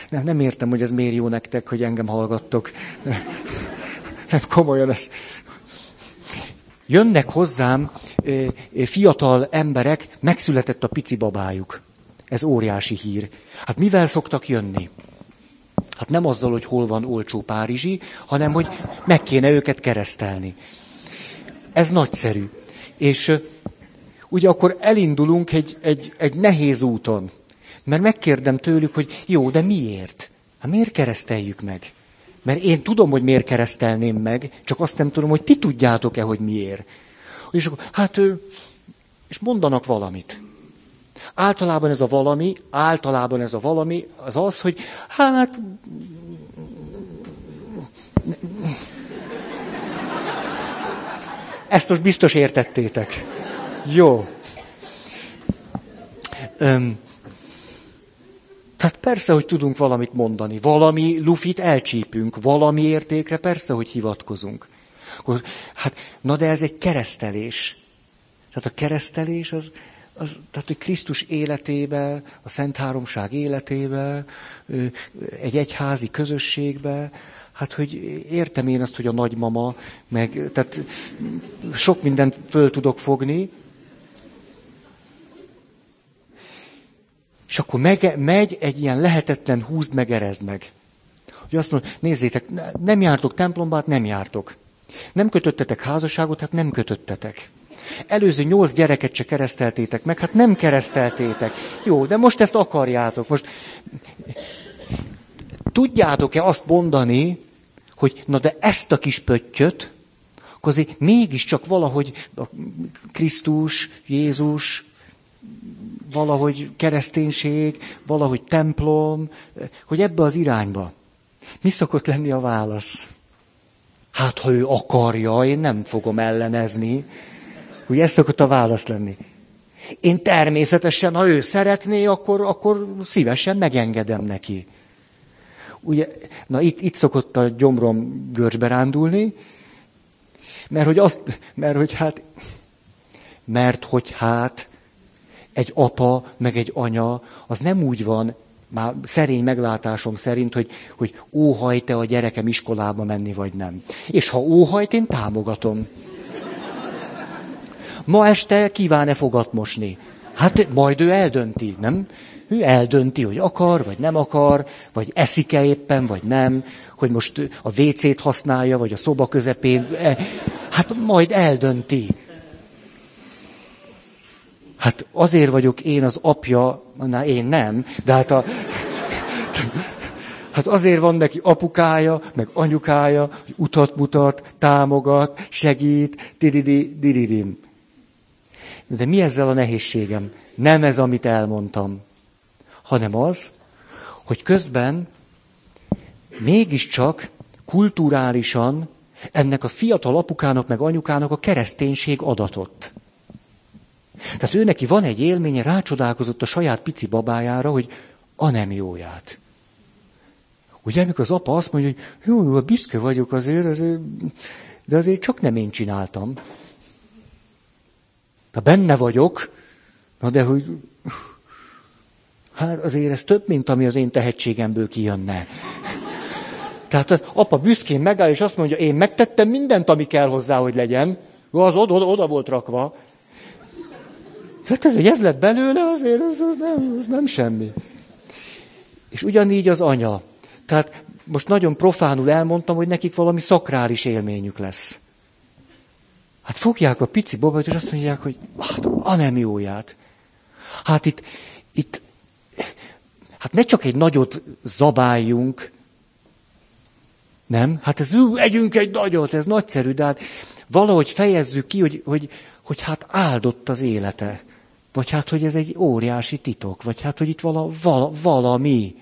nem, nem értem, hogy ez miért jó nektek, hogy engem hallgattok. Nem, komolyan ez. Jönnek hozzám fiatal emberek, megszületett a pici babájuk. Ez óriási hír. Hát mivel szoktak jönni? Hát nem azzal, hogy hol van olcsó Párizsi, hanem hogy meg kéne őket keresztelni. Ez nagyszerű. És ugye akkor elindulunk egy, egy, egy nehéz úton. Mert megkérdem tőlük, hogy jó, de miért? Hát miért kereszteljük meg? Mert én tudom, hogy miért keresztelném meg, csak azt nem tudom, hogy ti tudjátok-e, hogy miért. És akkor, hát, és mondanak valamit. Általában ez a valami, általában ez a valami, az az, hogy hát... Ezt most biztos értettétek. Jó. Öm, tehát persze, hogy tudunk valamit mondani, valami lufit elcsípünk, valami értékre persze, hogy hivatkozunk. Hát, na de ez egy keresztelés. Tehát a keresztelés az, az tehát, hogy Krisztus életébe, a Szent Háromság életébe, egy egyházi közösségbe, hát, hogy értem én azt, hogy a nagymama, meg, tehát sok mindent föl tudok fogni, És akkor meg, megy egy ilyen lehetetlen húzd meg, erezd meg. Hogy azt mondja, nézzétek, nem jártok templomba, hát nem jártok. Nem kötöttetek házasságot, hát nem kötöttetek. Előző nyolc gyereket se kereszteltétek meg, hát nem kereszteltétek. Jó, de most ezt akarjátok. Most tudjátok-e azt mondani, hogy na de ezt a kis pöttyöt, akkor azért mégiscsak valahogy a Krisztus, Jézus, valahogy kereszténység, valahogy templom, hogy ebbe az irányba. Mi szokott lenni a válasz? Hát, ha ő akarja, én nem fogom ellenezni. Ugye ez szokott a válasz lenni. Én természetesen, ha ő szeretné, akkor, akkor szívesen megengedem neki. Ugye, na itt, itt szokott a gyomrom görcsbe rándulni, mert hogy azt, mert hogy hát, mert hogy hát, egy apa, meg egy anya, az nem úgy van, már szerény meglátásom szerint, hogy, hogy óhajt-e a gyerekem iskolába menni, vagy nem. És ha óhajt, én támogatom. Ma este kíván-e fogat mosni? Hát majd ő eldönti, nem? Ő eldönti, hogy akar, vagy nem akar, vagy eszik-e éppen, vagy nem, hogy most a WC-t használja, vagy a szoba közepén. E, hát majd eldönti. Hát azért vagyok én az apja, na én nem, de hát a... Hát azért van neki apukája, meg anyukája, hogy utat mutat, támogat, segít, dididi, dididim. De mi ezzel a nehézségem? Nem ez, amit elmondtam, hanem az, hogy közben mégiscsak kulturálisan ennek a fiatal apukának meg anyukának a kereszténység adatott. Tehát ő neki van egy élménye, rácsodálkozott a saját pici babájára, hogy a nem jóját. Ugye, amikor az apa azt mondja, hogy jó, jó, büszke vagyok azért, azért, de azért csak nem én csináltam. De benne vagyok, na de hogy hát azért ez több, mint ami az én tehetségemből kijönne. Tehát az apa büszkén megáll, és azt mondja, én megtettem mindent, ami kell hozzá, hogy legyen. Az oda, oda, volt rakva. Tehát ez, hogy ez lett belőle, azért az, az, nem, az nem semmi. És ugyanígy az anya. Tehát most nagyon profánul elmondtam, hogy nekik valami szakrális élményük lesz. Hát fogják a pici babát, és azt mondják, hogy hát a nem jóját. Hát itt, itt, hát ne csak egy nagyot zabáljunk, nem? Hát ez, együnk egy nagyot, ez nagyszerű, de hát valahogy fejezzük ki, hogy, hogy, hogy hát áldott az élete. Vagy hát, hogy ez egy óriási titok, vagy hát, hogy itt vala, vala, valami.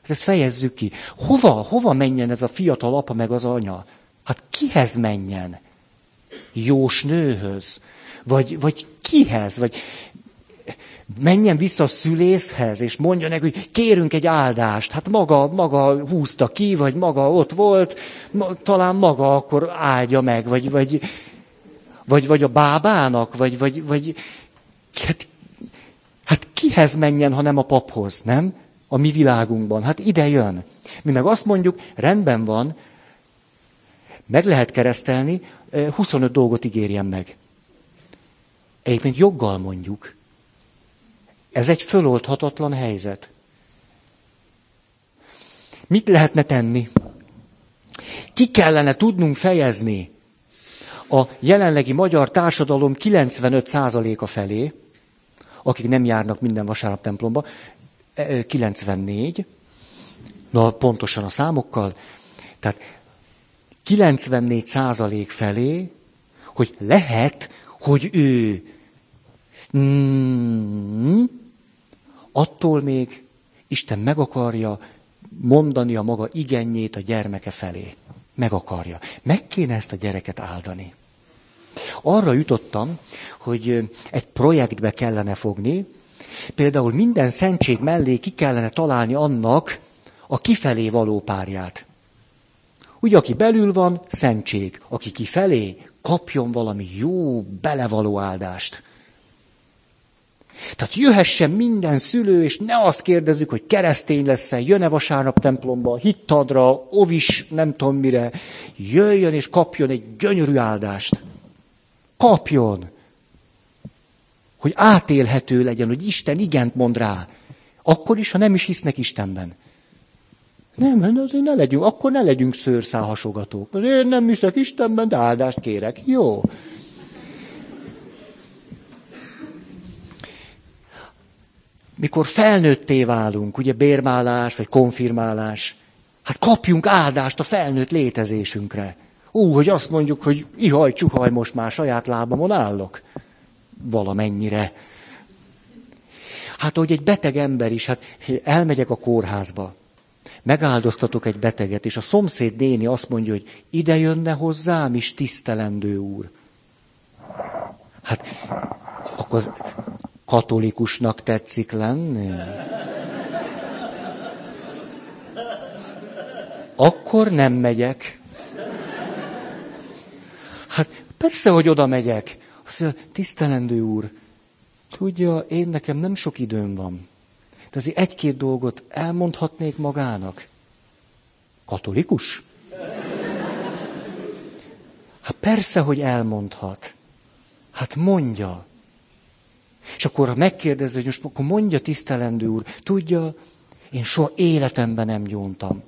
Hát ezt fejezzük ki. Hova, hova menjen ez a fiatal apa meg az anya? Hát kihez menjen? Jós nőhöz? Vagy, vagy kihez? Vagy menjen vissza a szülészhez, és mondja neki, hogy kérünk egy áldást. Hát maga, maga húzta ki, vagy maga ott volt, ma, talán maga akkor áldja meg, vagy, vagy, vagy, vagy a bábának, vagy, vagy, vagy hát, hát kihez menjen, ha nem a paphoz, nem? A mi világunkban. Hát ide jön. Mi meg azt mondjuk, rendben van, meg lehet keresztelni, 25 dolgot ígérjen meg. Egyébként joggal mondjuk. Ez egy föloldhatatlan helyzet. Mit lehetne tenni? Ki kellene tudnunk fejezni a jelenlegi magyar társadalom 95%-a felé, akik nem járnak minden vasárnap templomba, 94, na pontosan a számokkal, tehát 94% felé, hogy lehet, hogy ő mm, attól még Isten meg akarja mondani a maga igenjét a gyermeke felé. Meg akarja. Meg kéne ezt a gyereket áldani. Arra jutottam, hogy egy projektbe kellene fogni, például minden szentség mellé ki kellene találni annak a kifelé való párját. Ugye, aki belül van, szentség. Aki kifelé, kapjon valami jó, belevaló áldást. Tehát jöhessen minden szülő, és ne azt kérdezzük, hogy keresztény lesz-e, jön-e vasárnap templomba, hittadra, ovis, nem tudom mire. Jöjjön és kapjon egy gyönyörű áldást. Kapjon! Hogy átélhető legyen, hogy Isten igent mond rá. Akkor is, ha nem is hisznek Istenben. Nem, hát azért ne legyünk, akkor ne legyünk szőrszálhasogatók. Én nem hiszek Istenben, de áldást kérek. Jó. Mikor felnőtté válunk, ugye bérmálás, vagy konfirmálás, hát kapjunk áldást a felnőtt létezésünkre. Ú, hogy azt mondjuk, hogy ihaj, csuhaj, most már saját lábamon állok. Valamennyire. Hát, hogy egy beteg ember is, hát elmegyek a kórházba, megáldoztatok egy beteget, és a szomszéd néni azt mondja, hogy ide jönne hozzám is tisztelendő úr. Hát, akkor az katolikusnak tetszik lenni? Akkor nem megyek. Hát persze, hogy oda megyek. Azt mondja, tisztelendő úr, tudja, én nekem nem sok időm van. De azért egy-két dolgot elmondhatnék magának. Katolikus? Hát persze, hogy elmondhat. Hát mondja. És akkor, ha megkérdezi, hogy most akkor mondja tisztelendő úr, tudja, én soha életemben nem gyóntam.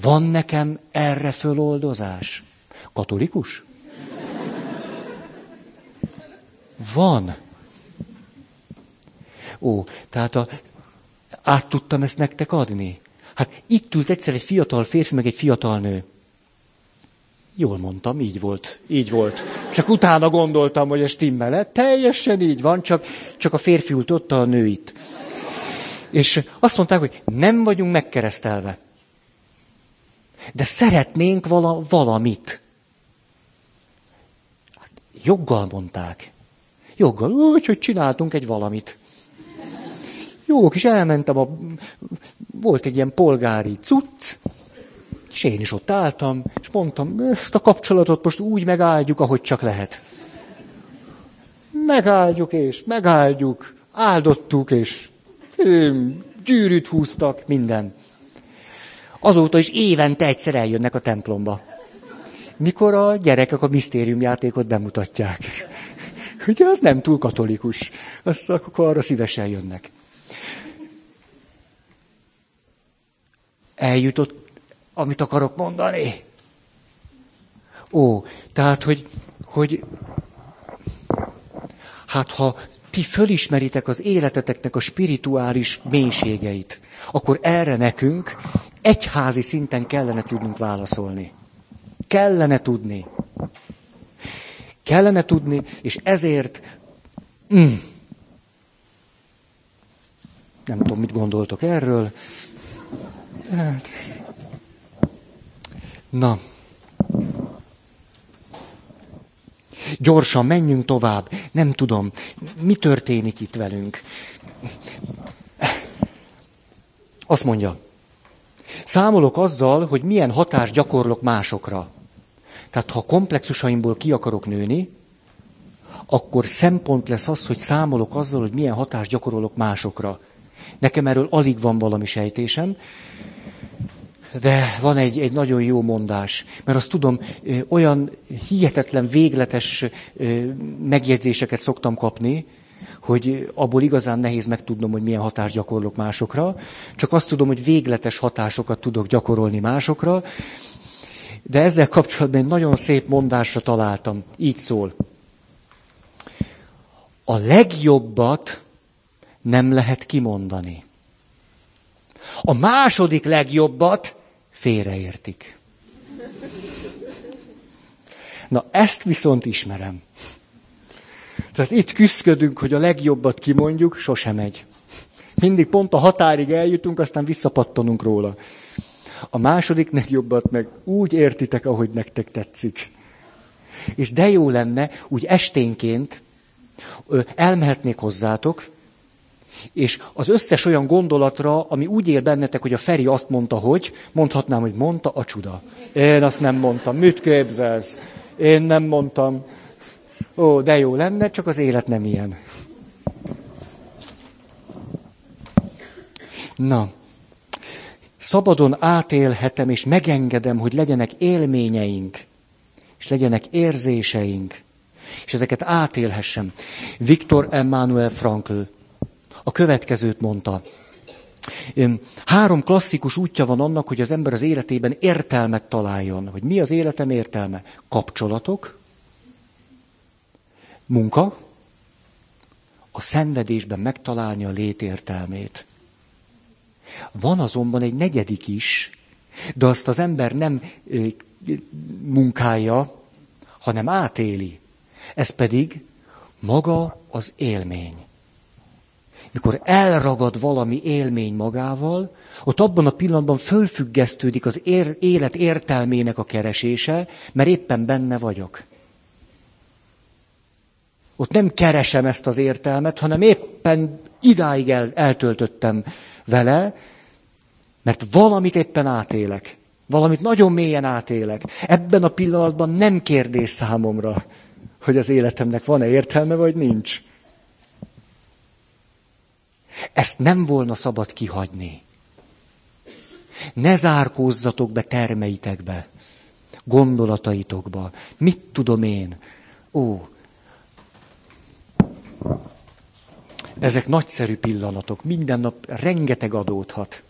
Van nekem erre föloldozás? Katolikus? Van. Ó, tehát a, át tudtam ezt nektek adni? Hát itt ült egyszer egy fiatal férfi, meg egy fiatal nő. Jól mondtam, így volt, így volt. Csak utána gondoltam, hogy ez stimmel. Teljesen így van, csak, csak a férfi ült ott, a nő itt. És azt mondták, hogy nem vagyunk megkeresztelve. De szeretnénk vala, valamit. Hát, joggal mondták. Joggal, úgy, hogy csináltunk egy valamit. Jó kis elmentem, a, volt egy ilyen polgári cucc, és én is ott álltam, és mondtam, ezt a kapcsolatot most úgy megáldjuk, ahogy csak lehet. Megáldjuk, és megáldjuk, áldottuk, és gyűrűt húztak, minden. Azóta is évente egyszer eljönnek a templomba. Mikor a gyerekek a misztériumjátékot bemutatják. Ugye az nem túl katolikus. Azt akkor arra szívesen jönnek. Eljutott, amit akarok mondani? Ó, tehát, hogy, hogy hát ha ti fölismeritek az életeteknek a spirituális mélységeit, akkor erre nekünk egyházi szinten kellene tudnunk válaszolni. Kellene tudni. Kellene tudni, és ezért mm, nem tudom, mit gondoltok erről. Tehát, na. Gyorsan, menjünk tovább. Nem tudom, mi történik itt velünk. Azt mondja, számolok azzal, hogy milyen hatást gyakorlok másokra. Tehát ha komplexusaimból ki akarok nőni, akkor szempont lesz az, hogy számolok azzal, hogy milyen hatást gyakorolok másokra. Nekem erről alig van valami sejtésem, de van egy, egy nagyon jó mondás, mert azt tudom, olyan hihetetlen, végletes megjegyzéseket szoktam kapni, hogy abból igazán nehéz megtudnom, hogy milyen hatást gyakorlok másokra, csak azt tudom, hogy végletes hatásokat tudok gyakorolni másokra, de ezzel kapcsolatban egy nagyon szép mondásra találtam. Így szól. A legjobbat nem lehet kimondani. A második legjobbat félreértik. Na, ezt viszont ismerem. Tehát itt küzdködünk, hogy a legjobbat kimondjuk, sosem megy. Mindig pont a határig eljutunk, aztán visszapattanunk róla. A második legjobbat meg úgy értitek, ahogy nektek tetszik. És de jó lenne, úgy esténként elmehetnék hozzátok, és az összes olyan gondolatra, ami úgy él bennetek, hogy a Feri azt mondta, hogy, mondhatnám, hogy mondta a csuda. Én azt nem mondtam. Mit képzelsz? Én nem mondtam. Ó, de jó lenne, csak az élet nem ilyen. Na, szabadon átélhetem, és megengedem, hogy legyenek élményeink, és legyenek érzéseink, és ezeket átélhessem. Viktor Emmanuel Frankl a következőt mondta. Három klasszikus útja van annak, hogy az ember az életében értelmet találjon. Hogy mi az életem értelme? Kapcsolatok, munka, a szenvedésben megtalálni a létértelmét. Van azonban egy negyedik is, de azt az ember nem munkálja, hanem átéli. Ez pedig maga az élmény mikor elragad valami élmény magával, ott abban a pillanatban fölfüggesztődik az ér, élet értelmének a keresése, mert éppen benne vagyok. Ott nem keresem ezt az értelmet, hanem éppen idáig el, eltöltöttem vele, mert valamit éppen átélek. Valamit nagyon mélyen átélek. Ebben a pillanatban nem kérdés számomra, hogy az életemnek van-e értelme, vagy nincs. Ezt nem volna szabad kihagyni. Ne zárkózzatok be termeitekbe, gondolataitokba. Mit tudom én? Ó, ezek nagyszerű pillanatok. Minden nap rengeteg adódhat.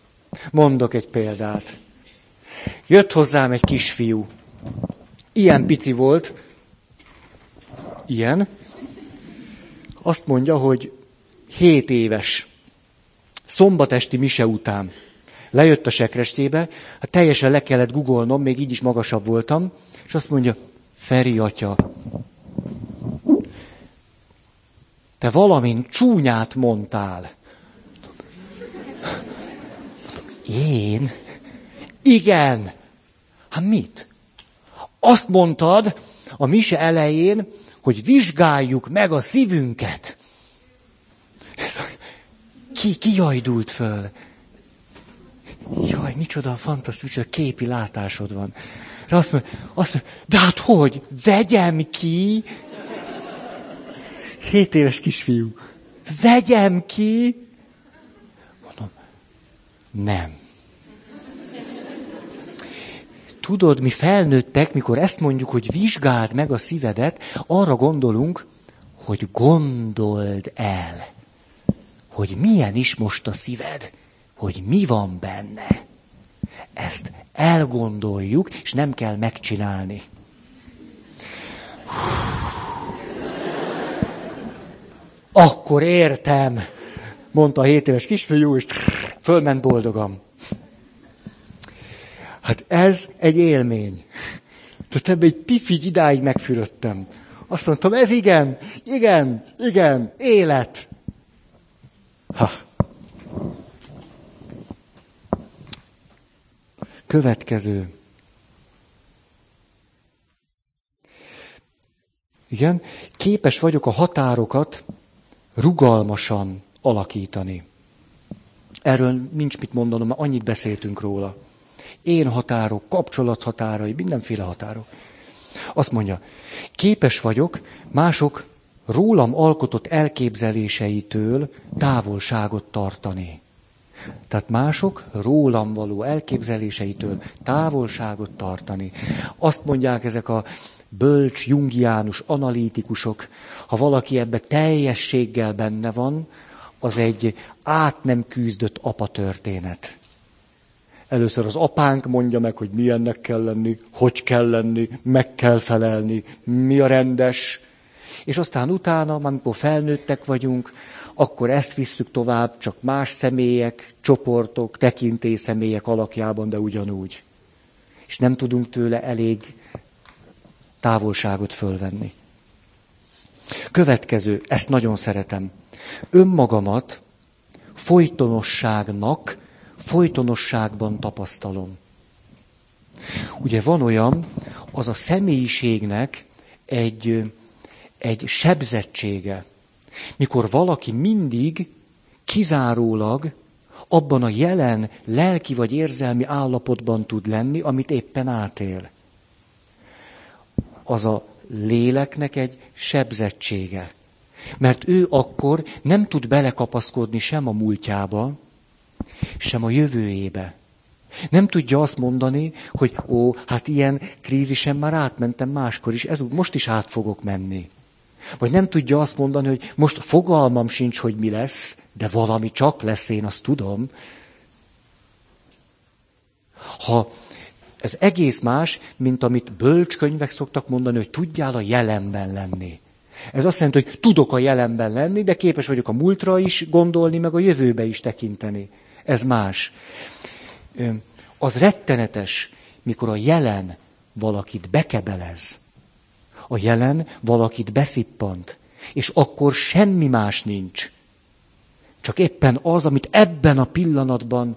Mondok egy példát. Jött hozzám egy kisfiú. Ilyen pici volt. Ilyen. Azt mondja, hogy hét éves szombatesti mise után lejött a sekrestébe, hát teljesen le kellett googolnom, még így is magasabb voltam, és azt mondja, Feri atya, te valamin csúnyát mondtál. Én? Igen. Hát mit? Azt mondtad a mise elején, hogy vizsgáljuk meg a szívünket. Ez ki, ki jajdult föl? Jaj, micsoda fantasztikus, micsoda képi látásod van. De azt mondja, azt mondja, de hát hogy? Vegyem ki? Hét éves kisfiú. Vegyem ki? Mondom, nem. Tudod, mi felnőttek, mikor ezt mondjuk, hogy vizsgáld meg a szívedet, arra gondolunk, hogy gondold el hogy milyen is most a szíved, hogy mi van benne. Ezt elgondoljuk, és nem kell megcsinálni. Akkor értem, mondta a hét éves kisfiú, és fölment boldogan. Hát ez egy élmény. Tehát ebbe egy pifig idáig megfürödtem. Azt mondtam, ez igen, igen, igen, élet. Ha. Következő. Igen, képes vagyok a határokat rugalmasan alakítani. Erről nincs mit mondanom, mert annyit beszéltünk róla. Én határok, kapcsolathatárai, mindenféle határok. Azt mondja, képes vagyok mások rólam alkotott elképzeléseitől távolságot tartani. Tehát mások rólam való elképzeléseitől távolságot tartani. Azt mondják ezek a bölcs, jungiánus, analitikusok, ha valaki ebbe teljességgel benne van, az egy át nem küzdött apa történet. Először az apánk mondja meg, hogy milyennek kell lenni, hogy kell lenni, meg kell felelni, mi a rendes. És aztán utána, amikor felnőttek vagyunk, akkor ezt visszük tovább, csak más személyek, csoportok, tekintély személyek alakjában, de ugyanúgy. És nem tudunk tőle elég távolságot fölvenni. Következő, ezt nagyon szeretem. Önmagamat folytonosságnak, folytonosságban tapasztalom. Ugye van olyan, az a személyiségnek egy, egy sebzettsége, mikor valaki mindig kizárólag abban a jelen lelki vagy érzelmi állapotban tud lenni, amit éppen átél. Az a léleknek egy sebzettsége. Mert ő akkor nem tud belekapaszkodni sem a múltjába, sem a jövőjébe. Nem tudja azt mondani, hogy ó, hát ilyen krízisen már átmentem máskor is, ez most is át fogok menni. Vagy nem tudja azt mondani, hogy most fogalmam sincs, hogy mi lesz, de valami csak lesz, én azt tudom. Ha ez egész más, mint amit bölcskönyvek szoktak mondani, hogy tudjál a jelenben lenni. Ez azt jelenti, hogy tudok a jelenben lenni, de képes vagyok a múltra is gondolni, meg a jövőbe is tekinteni. Ez más. Az rettenetes, mikor a jelen valakit bekebelez, a jelen valakit beszippant, és akkor semmi más nincs. Csak éppen az, amit ebben a pillanatban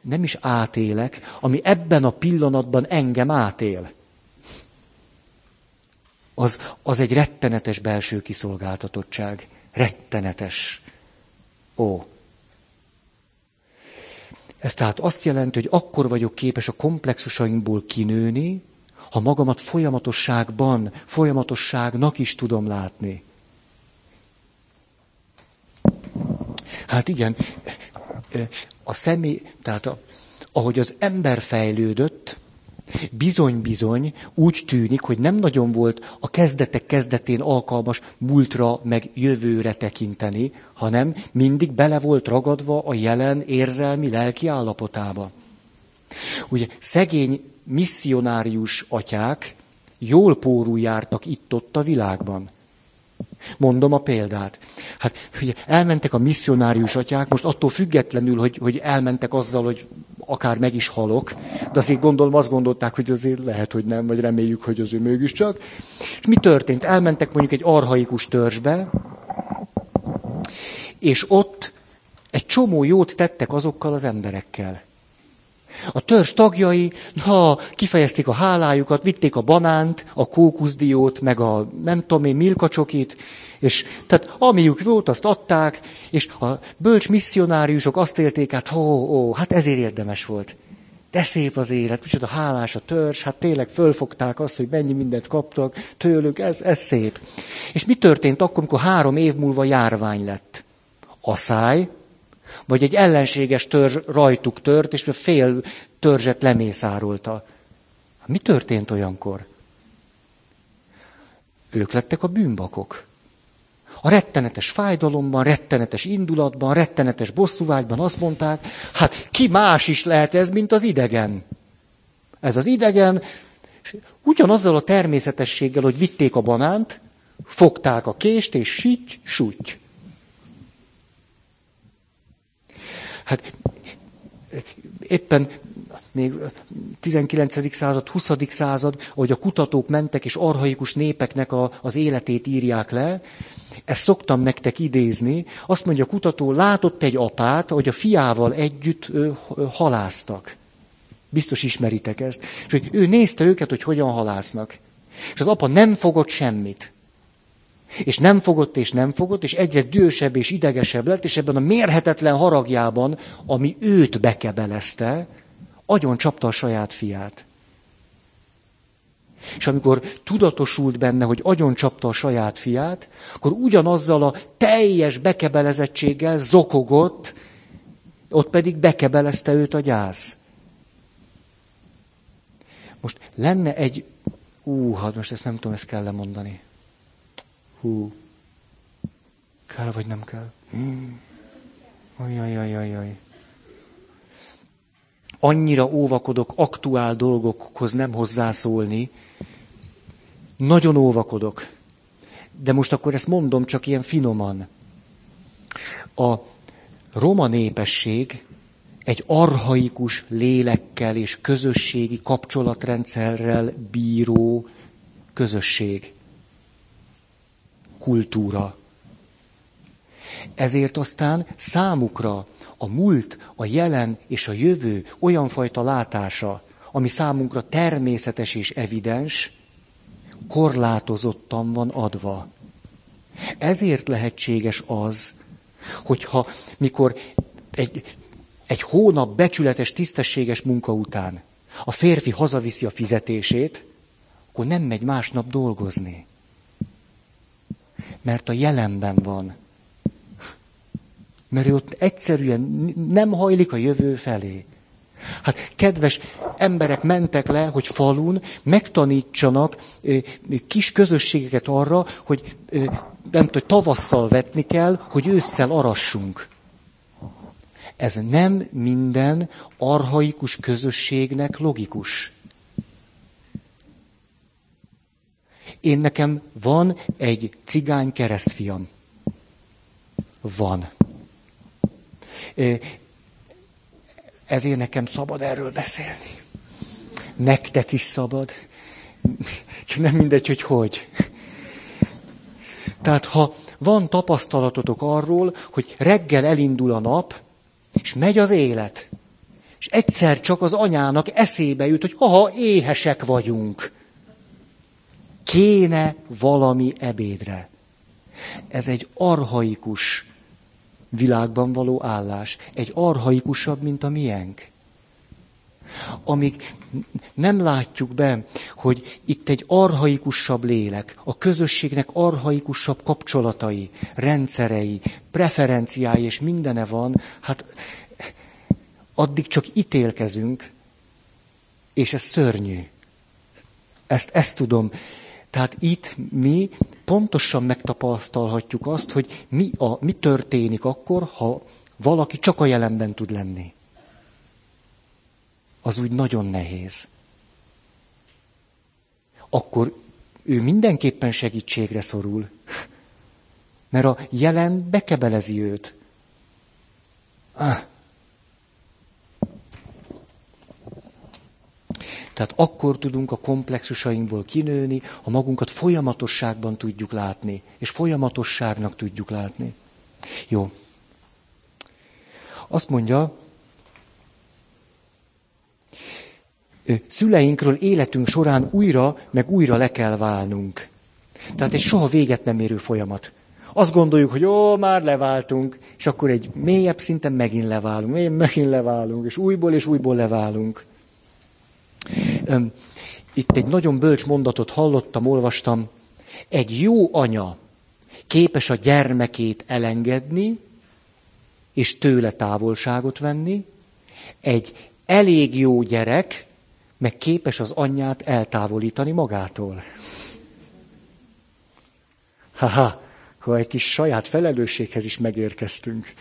nem is átélek, ami ebben a pillanatban engem átél. Az, az egy rettenetes belső kiszolgáltatottság. Rettenetes. Ó. Ez tehát azt jelenti, hogy akkor vagyok képes a komplexusainkból kinőni, ha magamat folyamatosságban, folyamatosságnak is tudom látni. Hát igen, a személy, tehát a, ahogy az ember fejlődött, bizony-bizony úgy tűnik, hogy nem nagyon volt a kezdetek kezdetén alkalmas múltra meg jövőre tekinteni, hanem mindig bele volt ragadva a jelen érzelmi lelki állapotába. Ugye szegény misszionárius atyák jól pórul jártak itt-ott a világban. Mondom a példát. Hát ugye, elmentek a misszionárius atyák, most attól függetlenül, hogy, hogy elmentek azzal, hogy akár meg is halok, de azért gondolom, azt gondolták, hogy azért lehet, hogy nem, vagy reméljük, hogy azért mégiscsak. És mi történt? Elmentek mondjuk egy arhaikus törzsbe, és ott egy csomó jót tettek azokkal az emberekkel. A törzs tagjai, ha kifejezték a hálájukat, vitték a banánt, a kókuszdiót, meg a nem tudom én, milkacsokit, és tehát amiük volt, azt adták, és a bölcs misszionáriusok azt élték át, ó, ó, hát ezért érdemes volt. De szép az élet, micsoda hálás a törzs, hát tényleg fölfogták azt, hogy mennyi mindent kaptak tőlük, ez, ez szép. És mi történt akkor, amikor három év múlva járvány lett? A száj, vagy egy ellenséges törzs rajtuk tört, és fél törzset lemészárolta. Mi történt olyankor? Ők lettek a bűnbakok. A rettenetes fájdalomban, rettenetes indulatban, rettenetes bosszúvágyban azt mondták, hát ki más is lehet ez, mint az idegen. Ez az idegen, és ugyanazzal a természetességgel, hogy vitték a banánt, fogták a kést, és süty, süty. Hát éppen még 19. század, 20. század, ahogy a kutatók mentek, és arhaikus népeknek a, az életét írják le, ezt szoktam nektek idézni, azt mondja a kutató, látott egy apát, hogy a fiával együtt ö, haláztak. Biztos ismeritek ezt. És hogy ő nézte őket, hogy hogyan halásznak. És az apa nem fogott semmit. És nem fogott, és nem fogott, és egyre dühösebb és idegesebb lett, és ebben a mérhetetlen haragjában, ami őt bekebelezte, agyon csapta a saját fiát. És amikor tudatosult benne, hogy agyon csapta a saját fiát, akkor ugyanazzal a teljes bekebelezettséggel zokogott, ott pedig bekebelezte őt a gyász. Most lenne egy... Ú, hát most ezt nem tudom, ezt kell mondani. Hú. Kell vagy nem kell? Hmm. Ajajajajaj. Annyira óvakodok aktuál dolgokhoz nem hozzászólni. Nagyon óvakodok. De most akkor ezt mondom csak ilyen finoman. A roma népesség egy arhaikus lélekkel és közösségi kapcsolatrendszerrel bíró közösség kultúra. Ezért aztán számukra a múlt, a jelen és a jövő olyan fajta látása, ami számunkra természetes és evidens, korlátozottan van adva. Ezért lehetséges az, hogyha mikor egy, egy hónap becsületes, tisztességes munka után a férfi hazaviszi a fizetését, akkor nem megy másnap dolgozni mert a jelenben van. Mert ő ott egyszerűen nem hajlik a jövő felé. Hát kedves emberek mentek le, hogy falun megtanítsanak kis közösségeket arra, hogy nem tudom, tavasszal vetni kell, hogy ősszel arassunk. Ez nem minden arhaikus közösségnek logikus. Én nekem van egy cigány keresztfiam. Van. Ezért nekem szabad erről beszélni. Nektek is szabad. Csak nem mindegy, hogy hogy. Tehát ha van tapasztalatotok arról, hogy reggel elindul a nap, és megy az élet, és egyszer csak az anyának eszébe jut, hogy ha éhesek vagyunk kéne valami ebédre. Ez egy arhaikus világban való állás. Egy arhaikusabb, mint a miénk. Amíg nem látjuk be, hogy itt egy arhaikusabb lélek, a közösségnek arhaikusabb kapcsolatai, rendszerei, preferenciái és mindene van, hát addig csak ítélkezünk, és ez szörnyű. Ezt, ezt tudom tehát itt mi pontosan megtapasztalhatjuk azt, hogy mi, a, mi történik akkor, ha valaki csak a jelenben tud lenni. Az úgy nagyon nehéz. Akkor ő mindenképpen segítségre szorul. Mert a jelen bekebelezi őt. Ah, Tehát akkor tudunk a komplexusainkból kinőni, ha magunkat folyamatosságban tudjuk látni, és folyamatosságnak tudjuk látni. Jó. Azt mondja, szüleinkről életünk során újra, meg újra le kell válnunk. Tehát egy soha véget nem érő folyamat. Azt gondoljuk, hogy ó, már leváltunk, és akkor egy mélyebb szinten megint leválunk, megint leválunk, és újból és újból leválunk. Itt egy nagyon bölcs mondatot hallottam, olvastam. Egy jó anya képes a gyermekét elengedni, és tőle távolságot venni. Egy elég jó gyerek meg képes az anyját eltávolítani magától. Haha, akkor egy kis saját felelősséghez is megérkeztünk.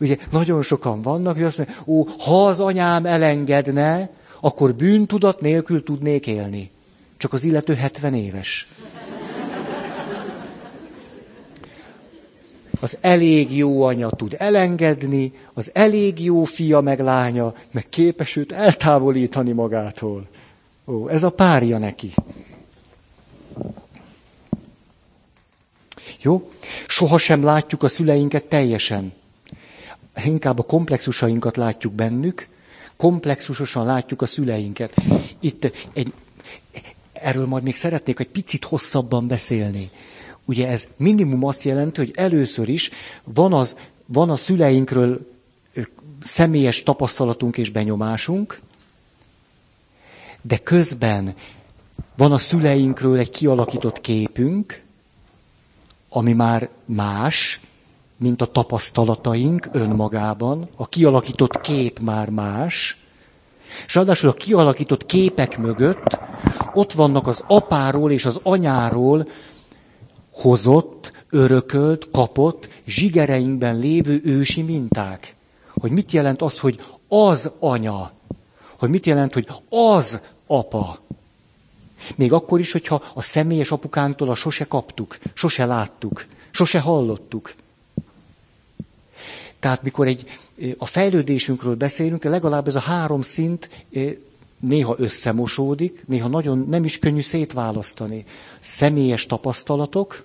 Ugye nagyon sokan vannak, hogy azt mondják, ó, ha az anyám elengedne, akkor bűntudat nélkül tudnék élni. Csak az illető 70 éves. Az elég jó anya tud elengedni, az elég jó fia meg lánya, meg képes őt eltávolítani magától. Ó, ez a párja neki. Jó? Sohasem látjuk a szüleinket teljesen. Inkább a komplexusainkat látjuk bennük, komplexusosan látjuk a szüleinket. Itt egy, erről majd még szeretnék egy picit hosszabban beszélni. ugye ez minimum azt jelenti, hogy először is van, az, van a szüleinkről személyes tapasztalatunk és benyomásunk, de közben van a szüleinkről egy kialakított képünk, ami már más, mint a tapasztalataink önmagában. A kialakított kép már más. És ráadásul a kialakított képek mögött ott vannak az apáról és az anyáról hozott, örökölt, kapott, zsigereinkben lévő ősi minták. Hogy mit jelent az, hogy az anya, hogy mit jelent, hogy az apa. Még akkor is, hogyha a személyes apukánktól a sose kaptuk, sose láttuk, sose hallottuk. Tehát mikor egy, a fejlődésünkről beszélünk, legalább ez a három szint néha összemosódik, néha nagyon nem is könnyű szétválasztani. Személyes tapasztalatok,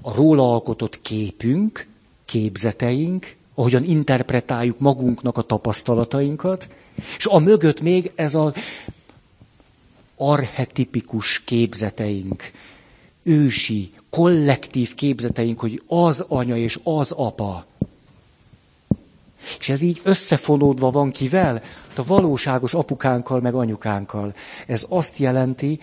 a róla alkotott képünk, képzeteink, ahogyan interpretáljuk magunknak a tapasztalatainkat, és a mögött még ez a arhetipikus képzeteink, ősi, kollektív képzeteink, hogy az anya és az apa. És ez így összefonódva van kivel? Hát a valóságos apukánkkal, meg anyukánkkal. Ez azt jelenti,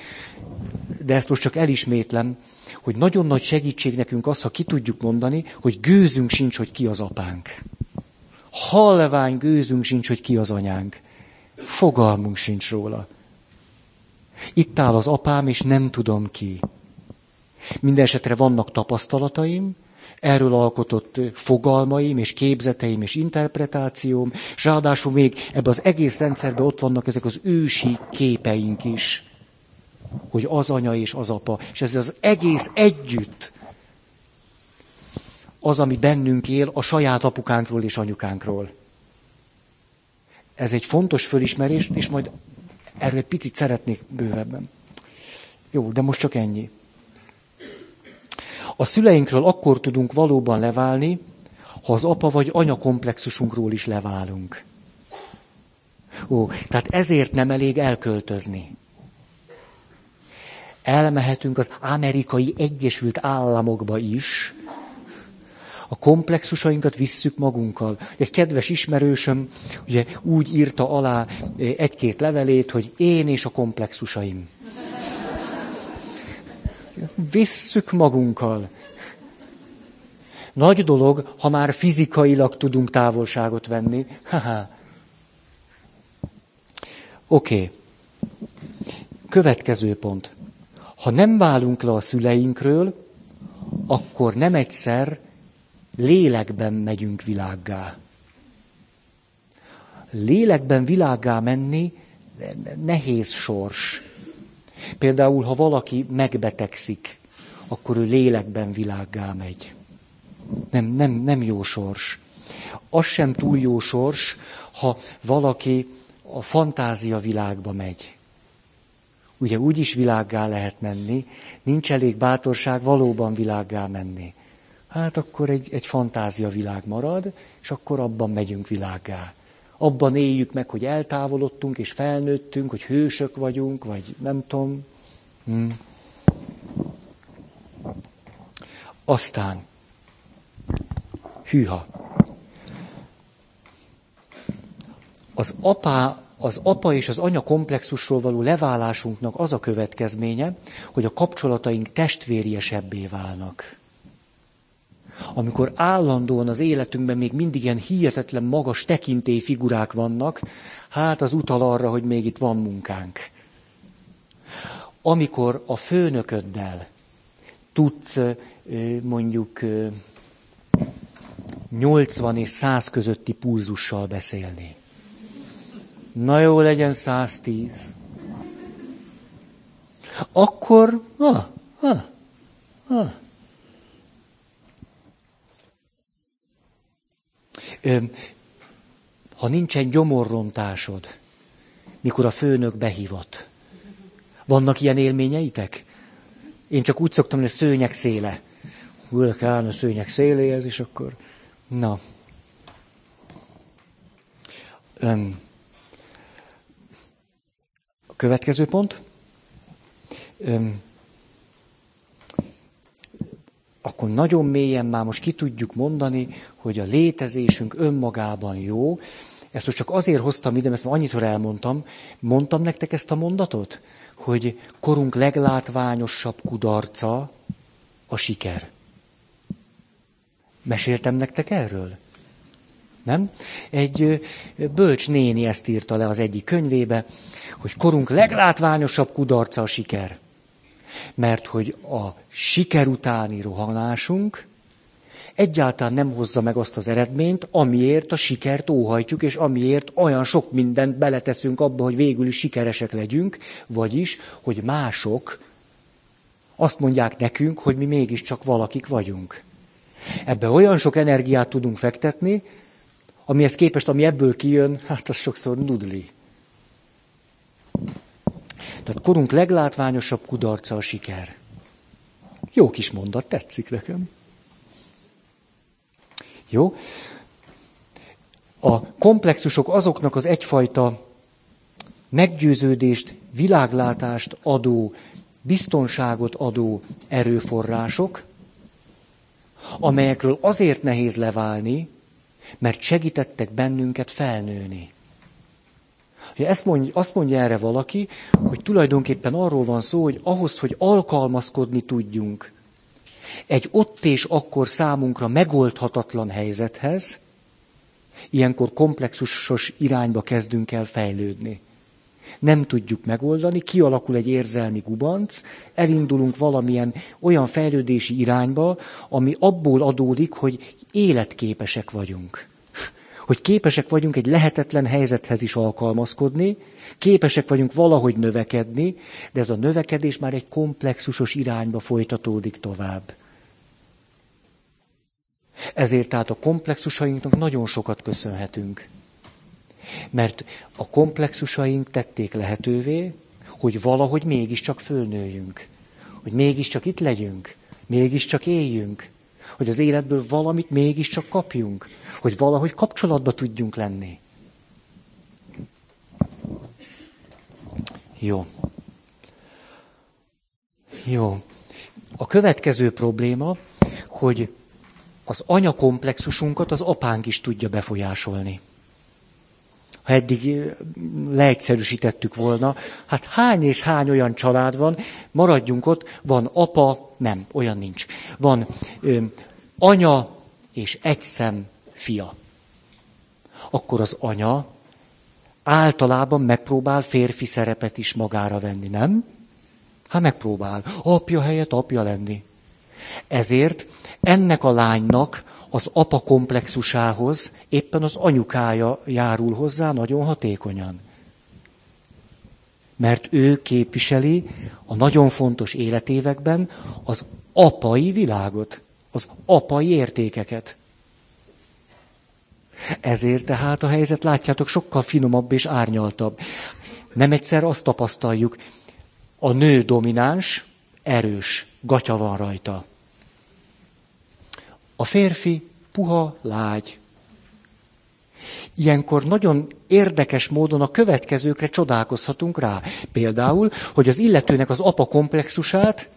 de ezt most csak elismétlem, hogy nagyon nagy segítség nekünk az, ha ki tudjuk mondani, hogy gőzünk sincs, hogy ki az apánk. Halvány gőzünk sincs, hogy ki az anyánk. Fogalmunk sincs róla. Itt áll az apám, és nem tudom ki. Mindenesetre vannak tapasztalataim, erről alkotott fogalmaim, és képzeteim, és interpretációm, és ráadásul még ebbe az egész rendszerben ott vannak ezek az ősi képeink is, hogy az anya és az apa, és ez az egész együtt az, ami bennünk él a saját apukánkról és anyukánkról. Ez egy fontos fölismerés, és majd erről egy picit szeretnék bővebben. Jó, de most csak ennyi. A szüleinkről akkor tudunk valóban leválni, ha az apa vagy anya komplexusunkról is leválunk. Ó, tehát ezért nem elég elköltözni. Elmehetünk az amerikai Egyesült Államokba is, a komplexusainkat visszük magunkkal. Egy kedves ismerősöm ugye úgy írta alá egy-két levelét, hogy én és a komplexusaim. Visszük magunkkal. Nagy dolog, ha már fizikailag tudunk távolságot venni. Oké. Okay. Következő pont. Ha nem válunk le a szüleinkről, akkor nem egyszer lélekben megyünk világgá. Lélekben világgá menni nehéz sors. Például, ha valaki megbetegszik, akkor ő lélekben világgá megy. Nem, nem, nem jó sors. Az sem túl jó sors, ha valaki a fantázia világba megy. Ugye úgy is világgá lehet menni, nincs elég bátorság valóban világgá menni hát akkor egy, egy fantázia világ marad, és akkor abban megyünk világá. Abban éljük meg, hogy eltávolodtunk és felnőttünk, hogy hősök vagyunk, vagy nem tudom. Hm. Aztán, hűha, az apa, az apa és az anya komplexusról való leválásunknak az a következménye, hogy a kapcsolataink testvériesebbé válnak amikor állandóan az életünkben még mindig ilyen hihetetlen magas figurák vannak, hát az utal arra, hogy még itt van munkánk. Amikor a főnököddel tudsz mondjuk 80 és 100 közötti pulzussal beszélni. Na jó, legyen 110. Akkor, ha, ha, ha. Ha nincsen gyomorrontásod, mikor a főnök behívott. Vannak ilyen élményeitek? Én csak úgy szoktam, hogy a szőnyek széle. Ülök állni a szőnyek széléhez, és akkor... Na. Öm. A következő pont. Öm. akkor nagyon mélyen már most ki tudjuk mondani, hogy a létezésünk önmagában jó. Ezt most csak azért hoztam ide, mert ezt már annyiszor elmondtam. Mondtam nektek ezt a mondatot, hogy korunk leglátványosabb kudarca a siker. Meséltem nektek erről? Nem? Egy bölcs néni ezt írta le az egyik könyvébe, hogy korunk leglátványosabb kudarca a siker. Mert hogy a siker utáni rohanásunk egyáltalán nem hozza meg azt az eredményt, amiért a sikert óhajtjuk, és amiért olyan sok mindent beleteszünk abba, hogy végül is sikeresek legyünk, vagyis, hogy mások azt mondják nekünk, hogy mi mégiscsak valakik vagyunk. Ebbe olyan sok energiát tudunk fektetni, amihez képest, ami ebből kijön, hát az sokszor nudli. Tehát korunk leglátványosabb kudarca a siker. Jó kis mondat, tetszik nekem. Jó? A komplexusok azoknak az egyfajta meggyőződést, világlátást adó, biztonságot adó erőforrások, amelyekről azért nehéz leválni, mert segítettek bennünket felnőni. Ugye ezt mondja, azt mondja erre valaki, hogy tulajdonképpen arról van szó, hogy ahhoz, hogy alkalmazkodni tudjunk egy ott és akkor számunkra megoldhatatlan helyzethez, ilyenkor komplexusos irányba kezdünk el fejlődni. Nem tudjuk megoldani, kialakul egy érzelmi gubanc, elindulunk valamilyen olyan fejlődési irányba, ami abból adódik, hogy életképesek vagyunk hogy képesek vagyunk egy lehetetlen helyzethez is alkalmazkodni, képesek vagyunk valahogy növekedni, de ez a növekedés már egy komplexusos irányba folytatódik tovább. Ezért tehát a komplexusainknak nagyon sokat köszönhetünk. Mert a komplexusaink tették lehetővé, hogy valahogy mégiscsak fölnőjünk. Hogy mégiscsak itt legyünk. Mégiscsak éljünk. Hogy az életből valamit mégiscsak kapjunk hogy valahogy kapcsolatba tudjunk lenni. Jó. Jó. A következő probléma, hogy az anyakomplexusunkat az apánk is tudja befolyásolni. Ha eddig leegyszerűsítettük volna, hát hány és hány olyan család van, maradjunk ott, van apa, nem, olyan nincs. Van ö, anya és egy szem fia. Akkor az anya általában megpróbál férfi szerepet is magára venni, nem? Hát megpróbál apja helyett apja lenni. Ezért ennek a lánynak az apa komplexusához éppen az anyukája járul hozzá nagyon hatékonyan. Mert ő képviseli a nagyon fontos életévekben az apai világot, az apai értékeket. Ezért tehát a helyzet, látjátok, sokkal finomabb és árnyaltabb. Nem egyszer azt tapasztaljuk, a nő domináns, erős, gatya van rajta. A férfi puha, lágy. Ilyenkor nagyon érdekes módon a következőkre csodálkozhatunk rá. Például, hogy az illetőnek az apa komplexusát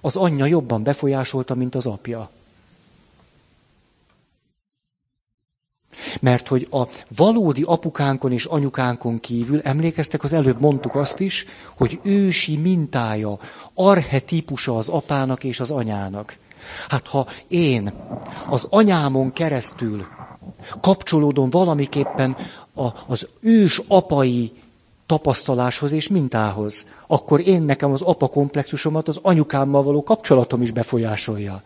az anyja jobban befolyásolta, mint az apja. Mert hogy a valódi apukánkon és anyukánkon kívül, emlékeztek, az előbb mondtuk azt is, hogy ősi mintája, arhetípusa az apának és az anyának. Hát ha én az anyámon keresztül kapcsolódom valamiképpen a, az ős apai tapasztaláshoz és mintához, akkor én nekem az apa komplexusomat az anyukámmal való kapcsolatom is befolyásolja.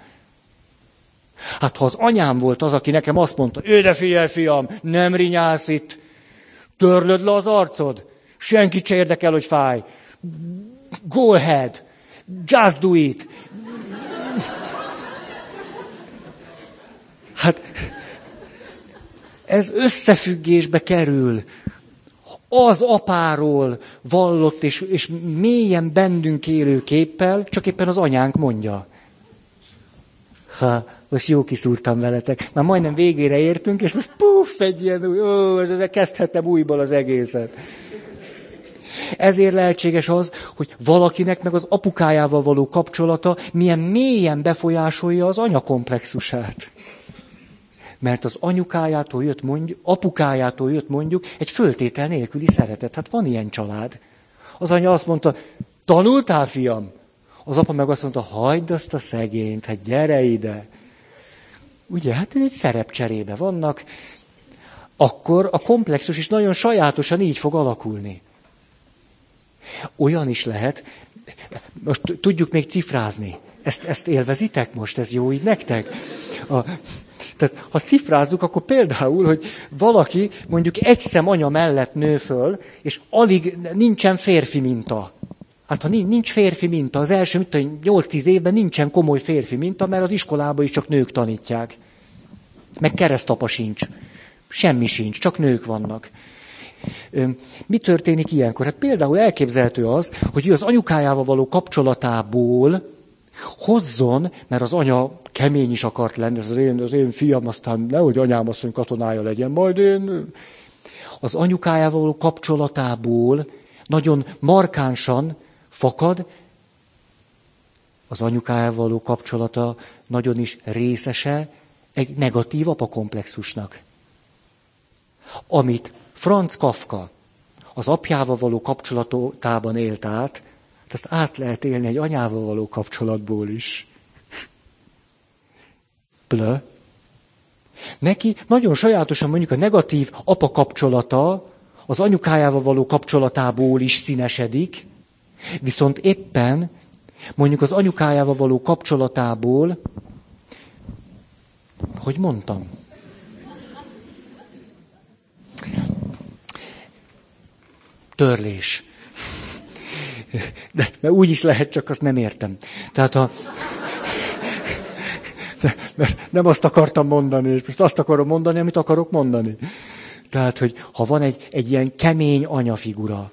Hát ha az anyám volt az, aki nekem azt mondta, ő de figyelj, fiam, nem rinyálsz itt, törlöd le az arcod, senki se érdekel, hogy fáj. Go ahead, just do it. Hát ez összefüggésbe kerül. Az apáról vallott és, és mélyen bennünk élő képpel, csak éppen az anyánk mondja. Ha most jó kiszúrtam veletek. Már majdnem végére értünk, és most puff, egy ilyen új, ó, kezdhetem újból az egészet. Ezért lehetséges az, hogy valakinek meg az apukájával való kapcsolata milyen mélyen befolyásolja az anyakomplexusát. Mert az anyukájától jött mondjuk, apukájától jött mondjuk egy föltétel nélküli szeretet. Hát van ilyen család. Az anya azt mondta, tanultál, fiam? Az apa meg azt mondta, hagyd azt a szegényt, hát gyere ide. Ugye, hát egy szerepcserébe vannak, akkor a komplexus is nagyon sajátosan így fog alakulni. Olyan is lehet, most tudjuk még cifrázni. Ezt, ezt élvezitek most, ez jó így nektek? A, tehát ha cifrázzuk, akkor például, hogy valaki mondjuk egy szem anya mellett nő föl, és alig nincsen férfi minta. Hát ha nincs férfi minta, az első mit 8-10 évben nincsen komoly férfi minta, mert az iskolában is csak nők tanítják. Meg keresztapa sincs. Semmi sincs, csak nők vannak. Mi történik ilyenkor? Hát például elképzelhető az, hogy ő az anyukájával való kapcsolatából hozzon, mert az anya kemény is akart lenni, ez az én, az én fiam, aztán nehogy anyám asszony katonája legyen, majd én... Az anyukájával való kapcsolatából nagyon markánsan fakad, az anyukájával való kapcsolata nagyon is részese egy negatív apakomplexusnak. Amit Franz Kafka az apjával való kapcsolatában élt át, hát azt át lehet élni egy anyával való kapcsolatból is. Plö. Neki nagyon sajátosan mondjuk a negatív apa kapcsolata az anyukájával való kapcsolatából is színesedik, viszont éppen mondjuk az anyukájával való kapcsolatából, hogy mondtam, törlés. De, mert úgy is lehet, csak azt nem értem. Tehát a... Mert nem azt akartam mondani, és most azt akarom mondani, amit akarok mondani. Tehát, hogy ha van egy, egy ilyen kemény anyafigura,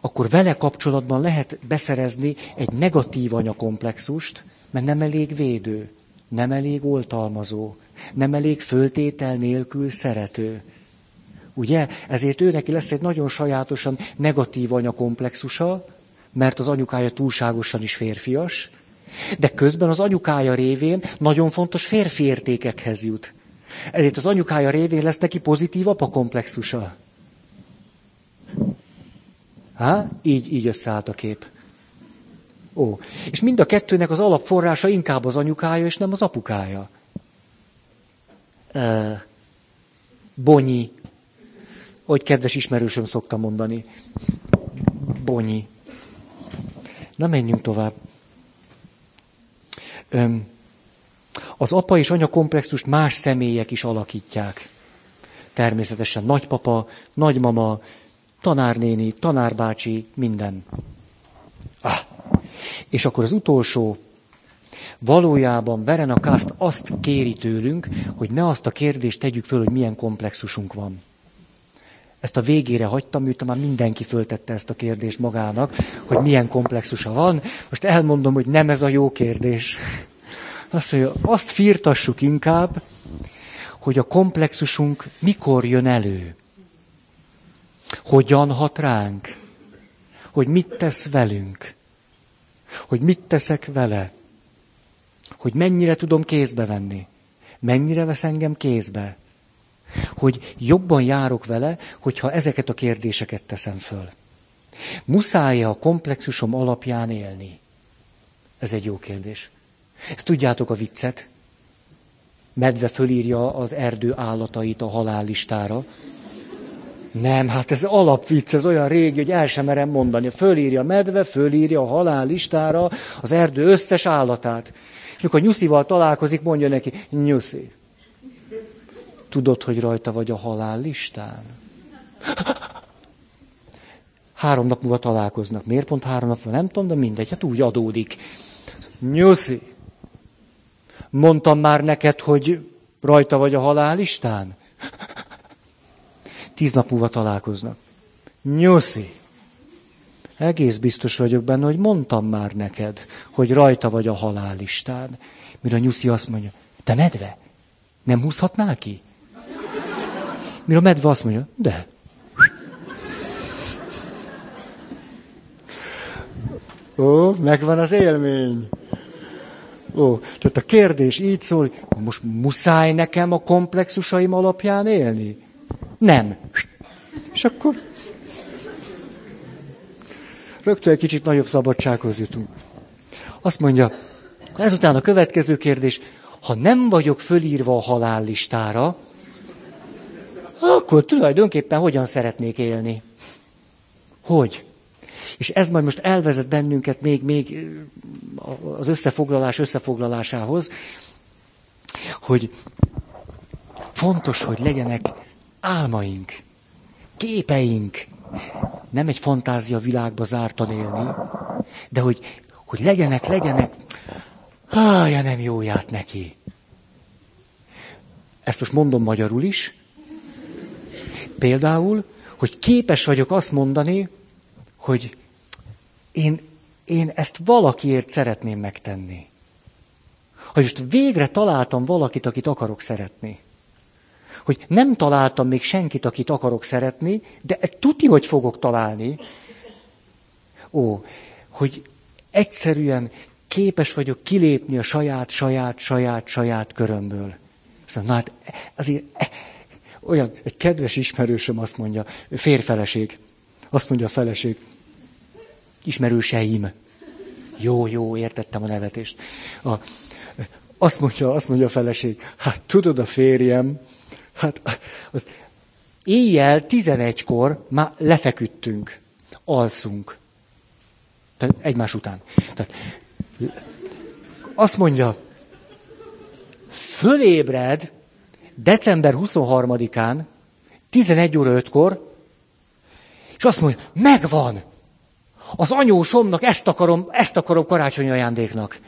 akkor vele kapcsolatban lehet beszerezni egy negatív anyakomplexust, mert nem elég védő, nem elég oltalmazó, nem elég föltétel nélkül szerető. Ugye? Ezért ő neki lesz egy nagyon sajátosan negatív anyakomplexusa, mert az anyukája túlságosan is férfias, de közben az anyukája révén nagyon fontos férfi értékekhez jut. Ezért az anyukája révén lesz neki pozitív apakomplexusa. Há? Így, így összeállt a kép. Ó. És mind a kettőnek az alapforrása inkább az anyukája, és nem az apukája. E, bonyi. Hogy kedves ismerősöm szokta mondani. Bonyi. Na menjünk tovább. Az apa és anya komplexust más személyek is alakítják. Természetesen nagypapa, nagymama, tanárnéni, tanárbácsi, minden. Ah. És akkor az utolsó, valójában Verena Kast azt kéri tőlünk, hogy ne azt a kérdést tegyük föl, hogy milyen komplexusunk van. Ezt a végére hagytam, miután már mindenki föltette ezt a kérdést magának, hogy milyen komplexusa van. Most elmondom, hogy nem ez a jó kérdés. Azt mondja, azt firtassuk inkább, hogy a komplexusunk mikor jön elő. Hogyan hat ránk. Hogy mit tesz velünk. Hogy mit teszek vele. Hogy mennyire tudom kézbe venni. Mennyire vesz engem kézbe hogy jobban járok vele, hogyha ezeket a kérdéseket teszem föl. muszáj a komplexusom alapján élni? Ez egy jó kérdés. Ezt tudjátok a viccet? Medve fölírja az erdő állatait a halállistára. Nem, hát ez alapvicc, ez olyan régi, hogy el sem merem mondani. Fölírja a medve, fölírja a halállistára az erdő összes állatát. És amikor Nyuszival találkozik, mondja neki, Nyuszi, Tudod, hogy rajta vagy a halál listán? Három nap múlva találkoznak. Miért pont három nap múlva? Nem tudom, de mindegy, hát úgy adódik. Nyuszi, mondtam már neked, hogy rajta vagy a halálistán? Tíz nap múlva találkoznak. Nyuszi, egész biztos vagyok benne, hogy mondtam már neked, hogy rajta vagy a halálistán. Mire a Nyuszi azt mondja, te medve, nem húzhatnál ki? Mire a medve azt mondja, de. Ó, megvan az élmény. Ó, tehát a kérdés így szól, most muszáj nekem a komplexusaim alapján élni? Nem. És akkor rögtön egy kicsit nagyobb szabadsághoz jutunk. Azt mondja, ezután a következő kérdés, ha nem vagyok fölírva a halállistára, akkor tulajdonképpen hogyan szeretnék élni? Hogy? És ez majd most elvezet bennünket még, még az összefoglalás összefoglalásához, hogy fontos, hogy legyenek álmaink, képeink, nem egy fantázia világba zártan élni, de hogy, hogy legyenek, legyenek, hája nem jóját neki. Ezt most mondom magyarul is. Például, hogy képes vagyok azt mondani, hogy én, én ezt valakiért szeretném megtenni. Hogy most végre találtam valakit, akit akarok szeretni. Hogy nem találtam még senkit, akit akarok szeretni, de tuti, hogy fogok találni. Ó, hogy egyszerűen képes vagyok kilépni a saját, saját, saját, saját körömből. Aztán, na hát azért olyan, egy kedves ismerősöm azt mondja, férfeleség, azt mondja a feleség, ismerőseim. Jó, jó, értettem a nevetést. A, azt, mondja, azt mondja a feleség, hát tudod a férjem, hát az, éjjel 11-kor már lefeküdtünk, alszunk. Tehát egymás után. Tehát, azt mondja, fölébred december 23-án, 11 óra 5-kor, és azt mondja, megvan! Az anyósomnak ezt akarom, ezt akarom karácsonyi ajándéknak.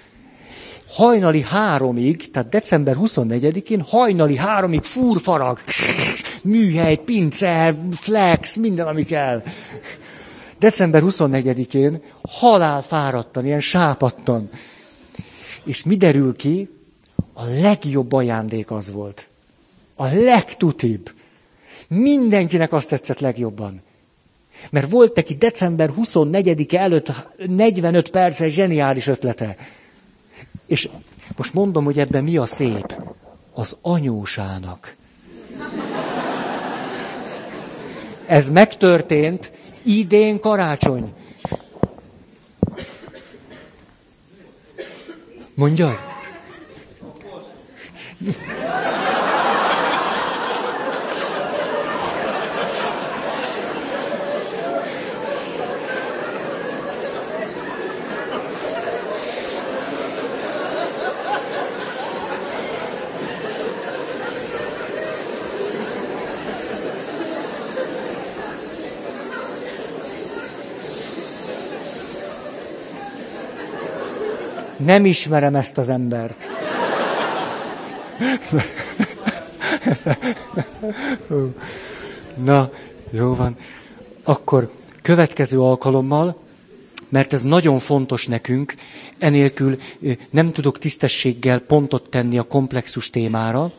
Hajnali háromig, tehát december 24-én hajnali háromig fúrfarag, műhely, pince, flex, minden, ami kell. December 24-én halál fáradtan, ilyen sápattan. És mi derül ki? A legjobb ajándék az volt. A legtutibb. Mindenkinek azt tetszett legjobban. Mert volt neki december 24-e előtt 45 perces zseniális ötlete. És most mondom, hogy ebben mi a szép. Az anyósának. Ez megtörtént idén karácsony. Mondjad? Nem ismerem ezt az embert. Na, jó van. Akkor következő alkalommal, mert ez nagyon fontos nekünk, enélkül nem tudok tisztességgel pontot tenni a komplexus témára,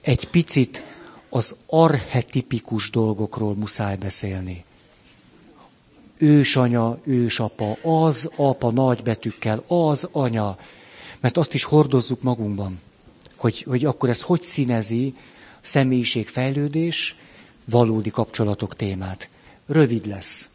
egy picit az arhetipikus dolgokról muszáj beszélni ősanya, ősapa, az apa nagybetűkkel, az anya. Mert azt is hordozzuk magunkban, hogy, hogy akkor ez hogy színezi személyiségfejlődés, valódi kapcsolatok témát. Rövid lesz.